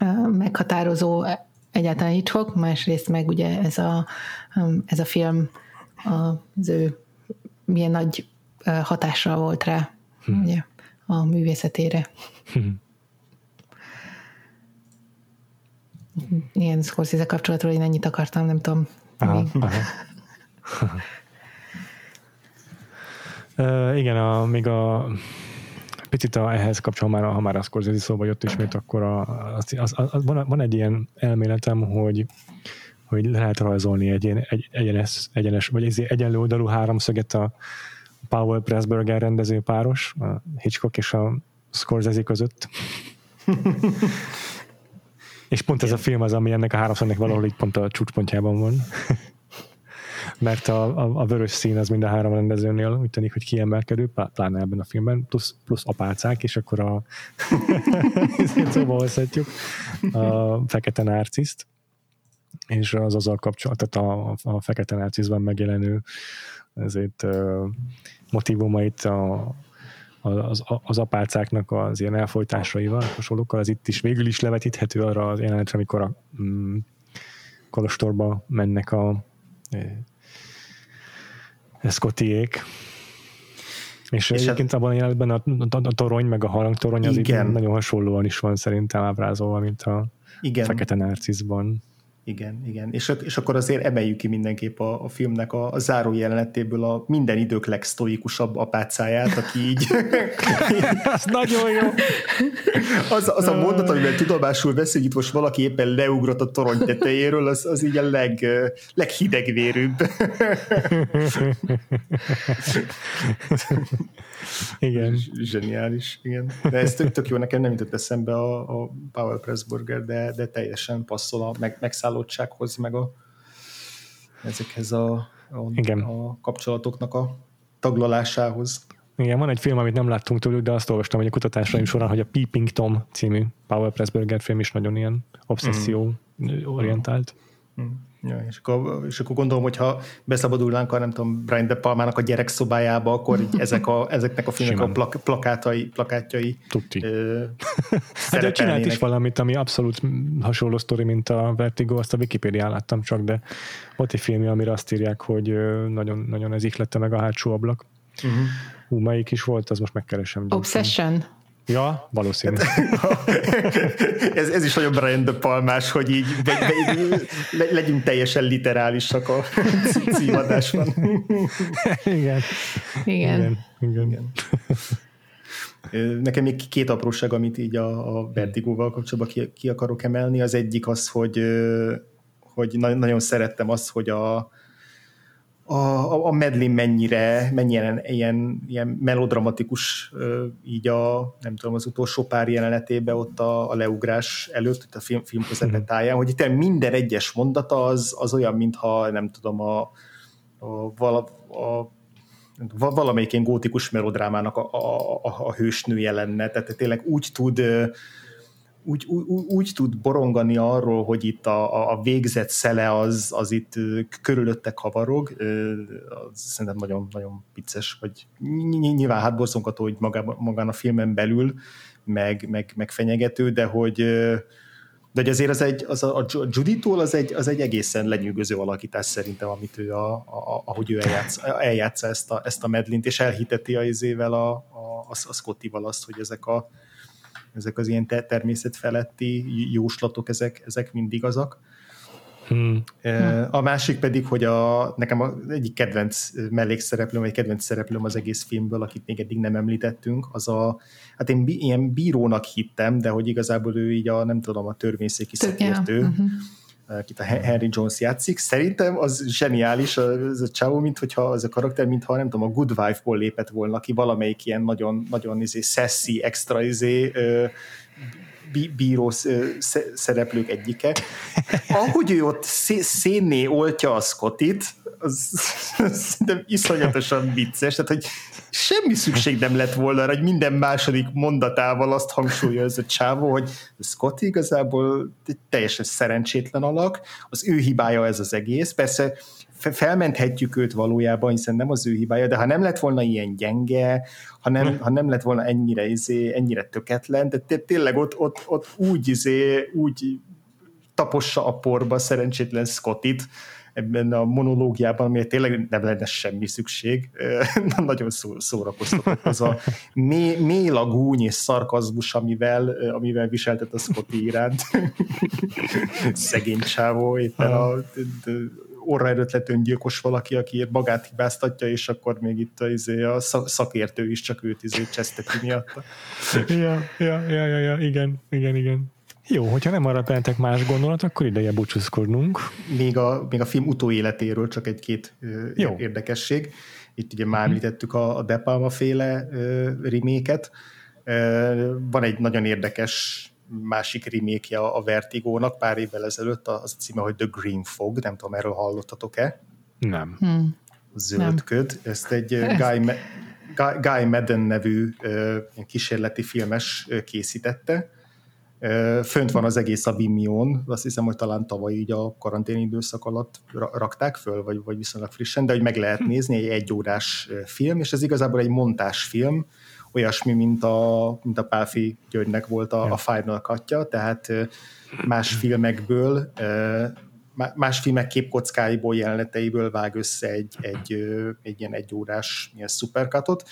uh, meghatározó egyáltalán Hitchcock, másrészt meg ugye ez a, um, ez a film az ő milyen nagy hatással volt rá hmm. ugye, a művészetére. Hmm. Ilyen Scorsese kapcsolatról én ennyit akartam, nem tudom. Aha, aha. uh, igen, a, még a picit a, ehhez kapcsolatban, már, ha már a Scorsese szóba jött ismét, akkor a, az, az, az, van, van egy ilyen elméletem, hogy hogy lehet rajzolni egy, egy egyenes, egyenes, vagy egy egyenlő oldalú háromszöget a Powell Pressburger rendező páros, a Hitchcock és a Scorsese között. és pont ez a film az, ami ennek a háromszögnek valahol így pont a csúcspontjában van mert a, a, a vörös szín az mind a három rendezőnél úgy tűnik, hogy kiemelkedő, pláne ebben a filmben, plusz, plusz apácák, és akkor a szóba hozhatjuk. A fekete narciszt, és az azzal kapcsolat, tehát a, a fekete narciszban megjelenő ezért uh, motivumait a, az, az apácáknak az ilyen elfolytásaival, hasonlókkal, az itt is végül is levetíthető arra az jelenetre, amikor a mm, kolostorba mennek a Scottiék. És, és egyébként hát, abban a jelenetben a, a, a torony, meg a harangtorony az igen. nagyon hasonlóan is van szerintem ábrázolva, mint a igen. fekete narciszban. Igen, igen. És, és akkor azért emeljük ki mindenképp a, a filmnek a, a záró jelenetéből a minden idők legsztoikusabb apácáját, aki így... Az nagyon jó. Az, az a mondat, amivel tudomásul veszi, hogy itt most valaki éppen leugrott a torony tetejéről, az, az így a leg, leghidegvérűbb. igen. Zseniális, igen. De ez tök, tök jó, nekem nem jutott eszembe a, a Powell Pressburger, de, de teljesen passzol a meg, megszállottsághoz, meg a, ezekhez a, a, igen. a kapcsolatoknak a taglalásához. Igen, van egy film, amit nem láttunk tőlük, de azt olvastam, hogy a kutatásaim során, hogy a Peeping Tom című Powell Pressburger film is nagyon ilyen obszesszió mm. orientált. Mm. Ja, és, akkor, és akkor gondolom, hogyha beszabadulnánk a, nem tudom, Brian De Palmának a gyerekszobájába, akkor így ezek a, ezeknek a filmek Simán. a plak, plakátai, plakátjai Tudti. Ö, hát ő csinált is valamit, ami abszolút hasonló sztori, mint a Vertigo, azt a Wikipédián láttam csak, de ott egy filmje, amire azt írják, hogy nagyon, nagyon ez ihlette meg a hátsó ablak. Uh-huh. Hú, melyik is volt, az most megkeresem. Gyorsan. Obsession. Ja, valószínű. ez, ez is nagyon Brian De Palmás, hogy így de, de, le, legyünk teljesen literálisak a címadásban. Igen. Igen. Igen. Igen. Nekem még két apróság, amit így a, a Vertigóval kapcsolatban ki, ki akarok emelni. Az egyik az, hogy, hogy nagyon szerettem azt, hogy a, a, a medlin mennyire, mennyire ilyen, ilyen melodramatikus így a, nem tudom, az utolsó pár jelenetében ott a, a leugrás előtt, a film, film táján, hogy itt minden egyes mondata az, az olyan, mintha nem tudom, a, a, vala, a valamelyik ilyen gótikus melodrámának a, a, a, a hősnője lenne, tehát tényleg úgy tud úgy, úgy, úgy tud borongani arról, hogy itt a, a végzett szele az, az itt körülötte kavarog, szerintem nagyon, nagyon vicces, vagy nyilván hát borzongató, hogy magán, magán a filmen belül, meg, meg, meg fenyegető, de hogy de hogy azért az egy, az a, a Judy-tól az egy, az egy egészen lenyűgöző alakítás szerintem, amit ő, a, a, ahogy ő eljátsz, eljátsza ezt a, ezt a medlint, és elhiteti a izével a, a, a Scotty-val azt, hogy ezek a, ezek az ilyen természet feletti jóslatok, ezek, ezek mind igazak. Hmm. A másik pedig, hogy a, nekem az egyik kedvenc mellékszereplőm, vagy kedvenc szereplőm az egész filmből, akit még eddig nem említettünk, az a, hát én bí, ilyen bírónak hittem, de hogy igazából ő így a, nem tudom, a törvényszéki szakértő. Uh-huh akit a Henry Jones játszik. Szerintem az zseniális, az a csávó, mint hogyha az a karakter, mintha nem tudom, a Good Wife-ból lépett volna ki valamelyik ilyen nagyon, nagyon izé, sassy, extra izé, bíró szereplők egyike. Ahogy ő ott szénné oltja a Scottit, az, az szerintem iszonyatosan vicces, tehát hogy semmi szükség nem lett volna hogy minden második mondatával azt hangsúlyozza ez a csávó, hogy Scott igazából egy teljesen szerencsétlen alak, az ő hibája ez az egész, persze felmenthetjük őt valójában, hiszen nem az ő hibája, de ha nem lett volna ilyen gyenge, ha nem, ha nem lett volna ennyire, izé, ennyire töketlen, de tényleg ott, ott, ott úgy, izé, úgy tapossa a porba szerencsétlen Scottit, ebben a monológiában, amire tényleg nem lenne semmi szükség. Nagyon szó, szórakoztatott az a mély, mély lagúny és szarkazmus, amivel, amivel viseltet a Scotty iránt. Szegény csávó, éppen a, orra előtt öngyilkos valaki, aki magát hibáztatja, és akkor még itt a, izé, a szakértő is csak őt izé cseszteti miatta. Ja, ja, ja, ja, ja, igen, igen, igen. Jó, hogyha nem arra bennetek más gondolat, akkor ideje búcsúzkodnunk. Még a, még a film utóéletéről csak egy-két Jó. érdekesség. Itt ugye már említettük a, a De Palma féle reméket. Van egy nagyon érdekes másik remake a Vertigónak pár évvel ezelőtt, az a címe, hogy The Green Fog, nem tudom, erről hallottatok-e? Nem. Hmm. Zöld köd. Ezt egy Guy, Guy, Guy Madden nevű kísérleti filmes készítette, Fönt van az egész a Vimeo-n, azt hiszem, hogy talán tavaly így a karantén időszak alatt rakták föl, vagy, vagy viszonylag frissen, de hogy meg lehet hm. nézni, egy egyórás film, és ez igazából egy montásfilm, olyasmi, mint a, mint a Pálfi Györgynek volt a, a Final cut tehát más filmekből, más filmek képkockáiból, jeleneteiből vág össze egy, egy, egy ilyen egyórás ilyen szuperkatot,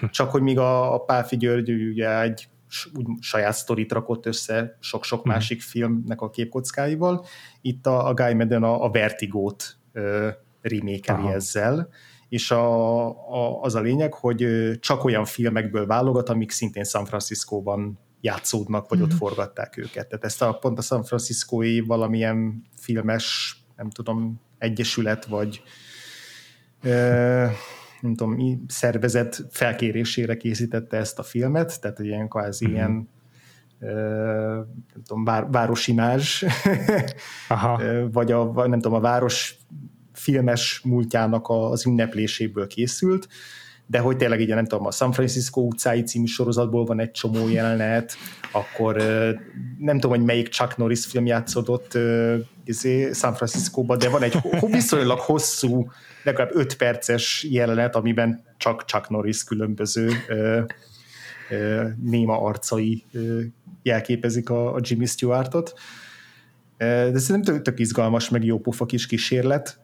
hm. csak hogy míg a, a Pálfi György ugye egy úgy saját sztorit rakott össze sok-sok hmm. másik filmnek a képkockáival. Itt a, a Guy Madden a, a Vertigót ö, remékeli ezzel, és a, a, az a lényeg, hogy csak olyan filmekből válogat, amik szintén San Franciscóban játszódnak, vagy mm. ott mhm. forgatták őket. Tehát ezt a pont a San Franciscói valamilyen filmes, nem tudom, egyesület, vagy nem tudom, szervezet felkérésére készítette ezt a filmet, tehát ilyen kvázi mm-hmm. ilyen nem tudom, vár, városimázs, Aha. vagy a, nem tudom, a város filmes múltjának az ünnepléséből készült, de hogy tényleg így, nem tudom, a San Francisco utcái című sorozatból van egy csomó jelenet, akkor nem tudom, hogy melyik Chuck Norris film játszódott izé, San Franciscóban, de van egy viszonylag hosszú, legalább 5 perces jelenet, amiben csak Chuck Norris különböző néma arcai jelképezik a, a Jimmy Stewartot. De szerintem tök, tök izgalmas, meg jó pofa kis kísérlet,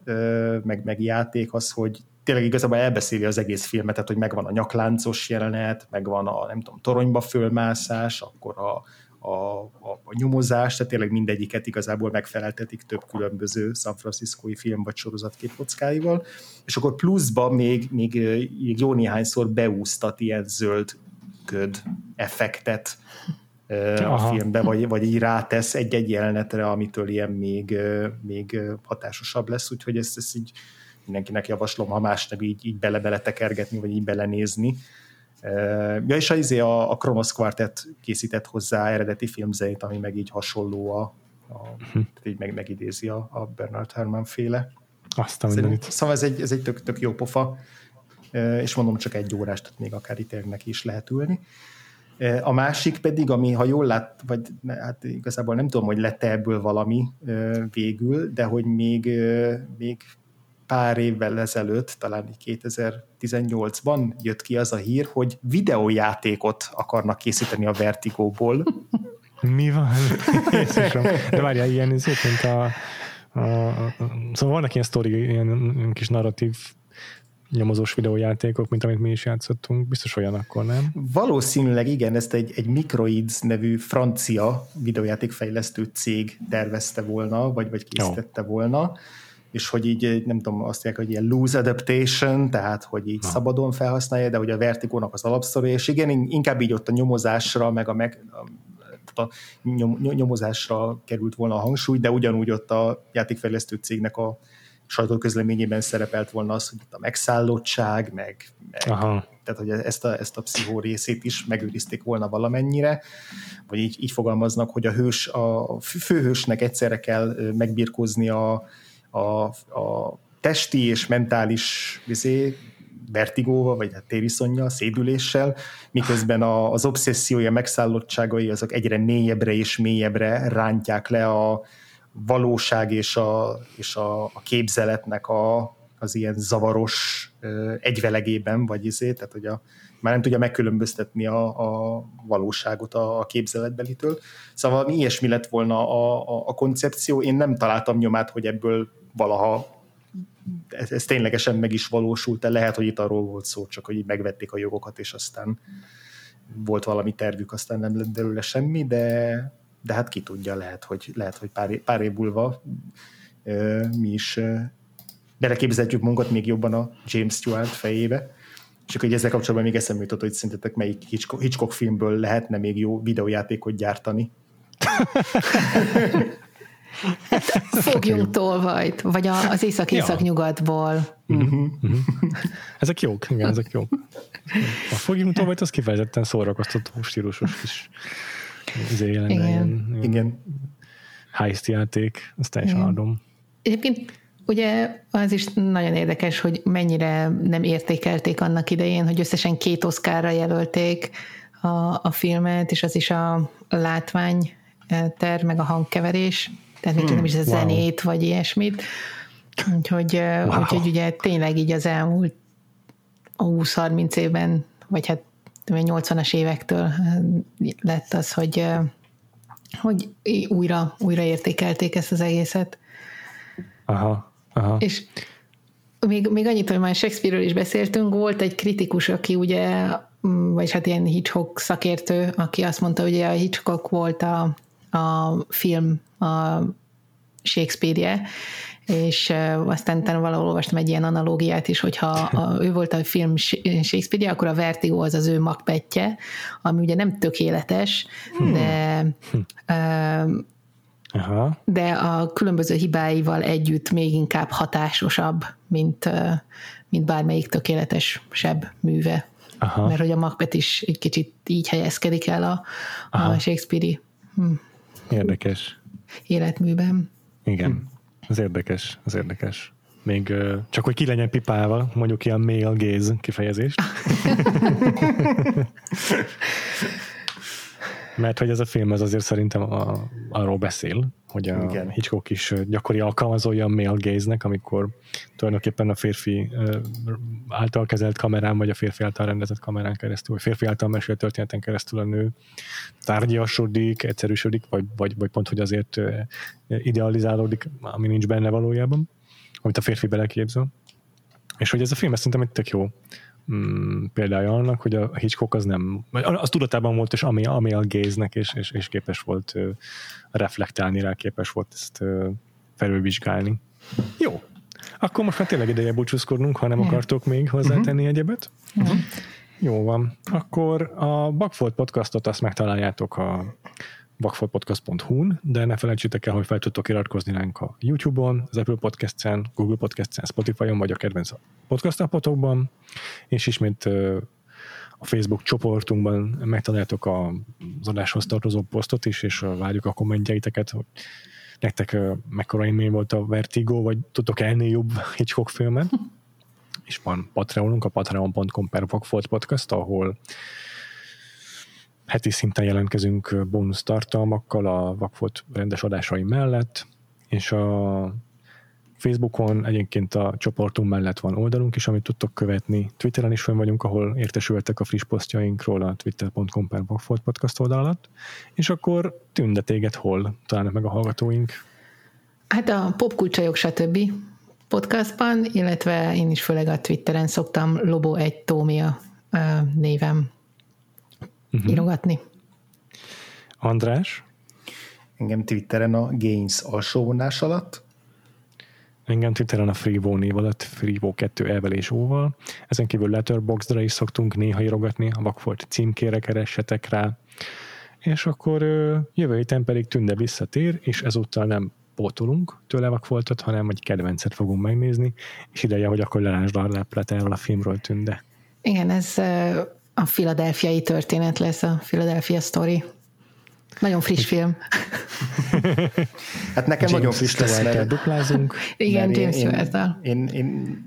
meg, meg játék az, hogy tényleg igazából elbeszéli az egész filmet, tehát hogy megvan a nyakláncos jelenet, megvan a nem tudom, toronyba fölmászás, akkor a, a, a, a nyomozás, tehát tényleg mindegyiket igazából megfeleltetik több különböző San Franciscói film vagy sorozat képkockáival, és akkor pluszba még, még, még jó néhányszor beúsztat ilyen zöld köd effektet Aha. a filmbe, vagy, vagy így rátesz egy-egy jelenetre, amitől ilyen még, még hatásosabb lesz, úgyhogy ezt, ezt így mindenkinek javaslom, ha más nem így, így bele-bele tekergetni, vagy így belenézni. Ja, és az, izé a, a Kronos Quartet készített hozzá eredeti filmzeit, ami meg így hasonló a, a hm. így meg, megidézi a, a Bernard Herrmann féle. Azt a Szerint, Szóval ez egy, ez egy tök, tök jó pofa, és mondom, csak egy órás, tehát még akár itt is lehet ülni. A másik pedig, ami ha jól lát, vagy hát igazából nem tudom, hogy lett ebből valami végül, de hogy még, még pár évvel ezelőtt, talán 2018-ban jött ki az a hír, hogy videójátékot akarnak készíteni a Vertigóból. Mi van? Jézusom. De várjál, ilyen mint a, a, a, szóval vannak ilyen sztori, ilyen kis narratív nyomozós videójátékok, mint amit mi is játszottunk. Biztos olyan akkor, nem? Valószínűleg igen, ezt egy, egy Microids nevű francia videójátékfejlesztő cég tervezte volna, vagy, vagy készítette Jó. volna és hogy így nem tudom, azt mondják, hogy ilyen loose adaptation, tehát hogy így ha. szabadon felhasználja, de hogy a Vertigónak az alapszori, és igen, inkább így ott a nyomozásra, meg a, meg, a, nyom, nyomozásra került volna a hangsúly, de ugyanúgy ott a játékfejlesztő cégnek a sajtóközleményében szerepelt volna az, hogy a megszállottság, meg, meg Aha. tehát hogy ezt a, ezt a pszichó részét is megőrizték volna valamennyire, vagy így, így fogalmaznak, hogy a hős, a főhősnek egyszerre kell megbirkózni a, a, a testi és mentális vizé, vertigóval, vagy hát tériszonnyal, szédüléssel, miközben a, az obszessziója, megszállottságai azok egyre mélyebbre és mélyebbre rántják le a valóság és a, és a, a képzeletnek a, az ilyen zavaros ö, egyvelegében, vagy izé, tehát hogy a, már nem tudja megkülönböztetni a, a valóságot a, a képzeletbelitől. Szóval mi ilyesmi lett volna a, a, a koncepció. Én nem találtam nyomát, hogy ebből valaha ez, ez ténylegesen meg is valósult, de lehet, hogy itt arról volt szó, csak hogy így megvették a jogokat, és aztán volt valami tervük, aztán nem lett belőle semmi, de, de hát ki tudja, lehet, hogy, lehet, hogy pár, pár év múlva mi is beleképzelhetjük munkat még jobban a James Stewart fejébe. És akkor ezzel kapcsolatban még eszembe jutott, hogy szerintetek melyik Hitchcock, Hitchcock filmből lehetne még jó videójátékot gyártani. Hát fogjunk tolvajt, vagy a, az észak-észak-nyugatból. Uh-huh. Uh-huh. Ezek jók, igen, ezek jók. A fogjunk tolvajt az kifejezetten szórakoztató stílusos kis izé igen. Ilyen, igen. heist játék, azt teljesen adom. Egyébként ugye az is nagyon érdekes, hogy mennyire nem értékelték annak idején, hogy összesen két oszkárra jelölték a, a filmet, és az is a látvány ter, meg a hangkeverés, tehát hmm, nem is a zenét, wow. vagy ilyesmit. Úgyhogy, wow. úgyhogy ugye tényleg így az elmúlt 20-30 évben, vagy hát 80-as évektől lett az, hogy, hogy újra, újra értékelték ezt az egészet. Aha, aha. És még, még annyit, hogy már Shakespeare-ről is beszéltünk, volt egy kritikus, aki ugye mm, vagyis hát ilyen Hitchcock szakértő, aki azt mondta, hogy a Hitchcock volt a, a film a Shakespeare-je, és aztán utána valahol olvastam egy ilyen analógiát is, hogyha a, ő volt a film Shakespeare, akkor a Vertigo az az ő Macbethje, ami ugye nem tökéletes, hmm. de hmm. Aha. de a különböző hibáival együtt még inkább hatásosabb, mint, mint bármelyik tökéletes sebb műve. Aha. Mert hogy a Macbeth is egy kicsit így helyezkedik el a, a Shakespeare-i hm. Érdekes. Életműben. Igen. Hm. Ez érdekes, ez érdekes. Még csak hogy ki legyen pipálva, mondjuk ilyen male gaze kifejezést. Mert hogy ez a film ez azért szerintem a, arról beszél, hogy a Igen. Hitchcock is gyakori alkalmazója a male gaze-nek, amikor tulajdonképpen a férfi által kezelt kamerán, vagy a férfi által rendezett kamerán keresztül, vagy férfi által mesélt történeten keresztül a nő tárgyasodik, egyszerűsödik, vagy, vagy, vagy pont, hogy azért idealizálódik, ami nincs benne valójában, amit a férfi beleképzel. És hogy ez a film ez szerintem egy tök jó mm, példája annak, hogy a Hitchcock az nem, az tudatában volt, és ami, ami a gaze és, és, és képes volt uh, reflektálni rá, képes volt ezt uh, felülvizsgálni. Jó. Akkor most már tényleg ideje búcsúzkodnunk, ha nem akartok még hozzátenni uh-huh. egyebet. Uh-huh. Jó van. Akkor a Backfold podcastot azt megtaláljátok a vakfoltpodcast.hu-n, de ne felejtsétek el, hogy fel tudtok iratkozni ránk a YouTube-on, az Apple Podcast-en, Google Podcast-en, Spotify-on, vagy a kedvenc podcast appotokban, és ismét a Facebook csoportunkban megtaláljátok az adáshoz tartozó posztot is, és várjuk a kommentjeiteket, hogy nektek mekkora élmény volt a Vertigo, vagy tudtok ennél jobb Hitchcock filmet. és van Patreonunk, a patreon.com per podcast, ahol heti szinten jelentkezünk bónusz tartalmakkal a Vakfolt rendes adásai mellett, és a Facebookon egyébként a csoportunk mellett van oldalunk is, amit tudtok követni. Twitteren is fönn vagyunk, ahol értesültek a friss posztjainkról a twitter.com per Vakfolt podcast oldal alatt. És akkor tünde téged hol találnak meg a hallgatóink? Hát a popkulcsajok stb. podcastban, illetve én is főleg a Twitteren szoktam Lobo egy Tómia névem uh-huh. írogatni. András? Engem Twitteren a Gains alsóvonás alatt. Engem Twitteren a Freevo név alatt, Freevo 2 elvel és óval. Ezen kívül Letterboxdra is szoktunk néha írogatni, a Vakfolt címkére keressetek rá. És akkor jövő héten pedig Tünde visszatér, és ezúttal nem pótolunk tőle Vakfoltot, hanem egy kedvencet fogunk megnézni, és ideje, hogy akkor lelásd a leplet erről a filmről Tünde. Igen, ez a filadelfiai történet lesz, a Philadelphia Story. Nagyon friss film. hát nekem James nagyon friss lesz, mert... duplázunk. Igen, James stewart én, én, én,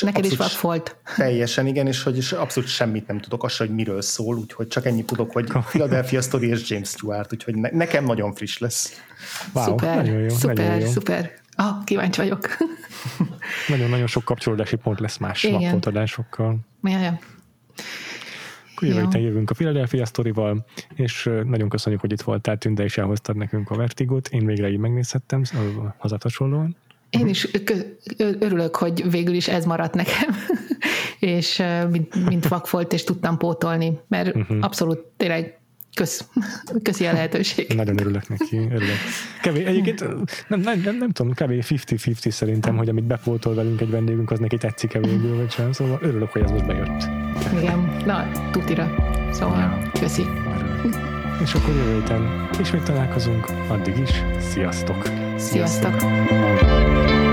Neked is volt. Teljesen, igen, és hogy is abszolút semmit nem tudok, azt hogy miről szól, úgyhogy csak ennyit tudok, hogy Philadelphia Story és James Stewart, úgyhogy ne, nekem nagyon friss lesz. Wow, szuper, nagyon jó, szuper, nagyon jó. szuper. Ah, kíváncsi vagyok. Nagyon-nagyon sok kapcsolódási pont lesz más vakfoltadásokkal. Ja, ja. Akkor jövő héten jövünk a Philadelphia sztorival, és nagyon köszönjük, hogy itt voltál, Tünde, és elhoztad nekünk a Vertigot. Én végre így megnézhettem, hazat hasonlóan. Én is örülök, hogy végül is ez maradt nekem, és mint, mint vakfolt, és tudtam pótolni, mert uh-huh. abszolút tényleg Kösz. Köszi a lehetőség. Nagyon örülök neki, örülök. Kevés, egyébként nem, nem, nem, nem tudom, kb. 50-50 szerintem, hogy amit bepótol velünk egy vendégünk, az neki tetszik-e végül, vagy sem. Szóval örülök, hogy ez most bejött. Igen, na, tutira. Szóval, ja. köszi. És akkor jövő héten ismét találkozunk, addig is, sziasztok! Sziasztok! sziasztok.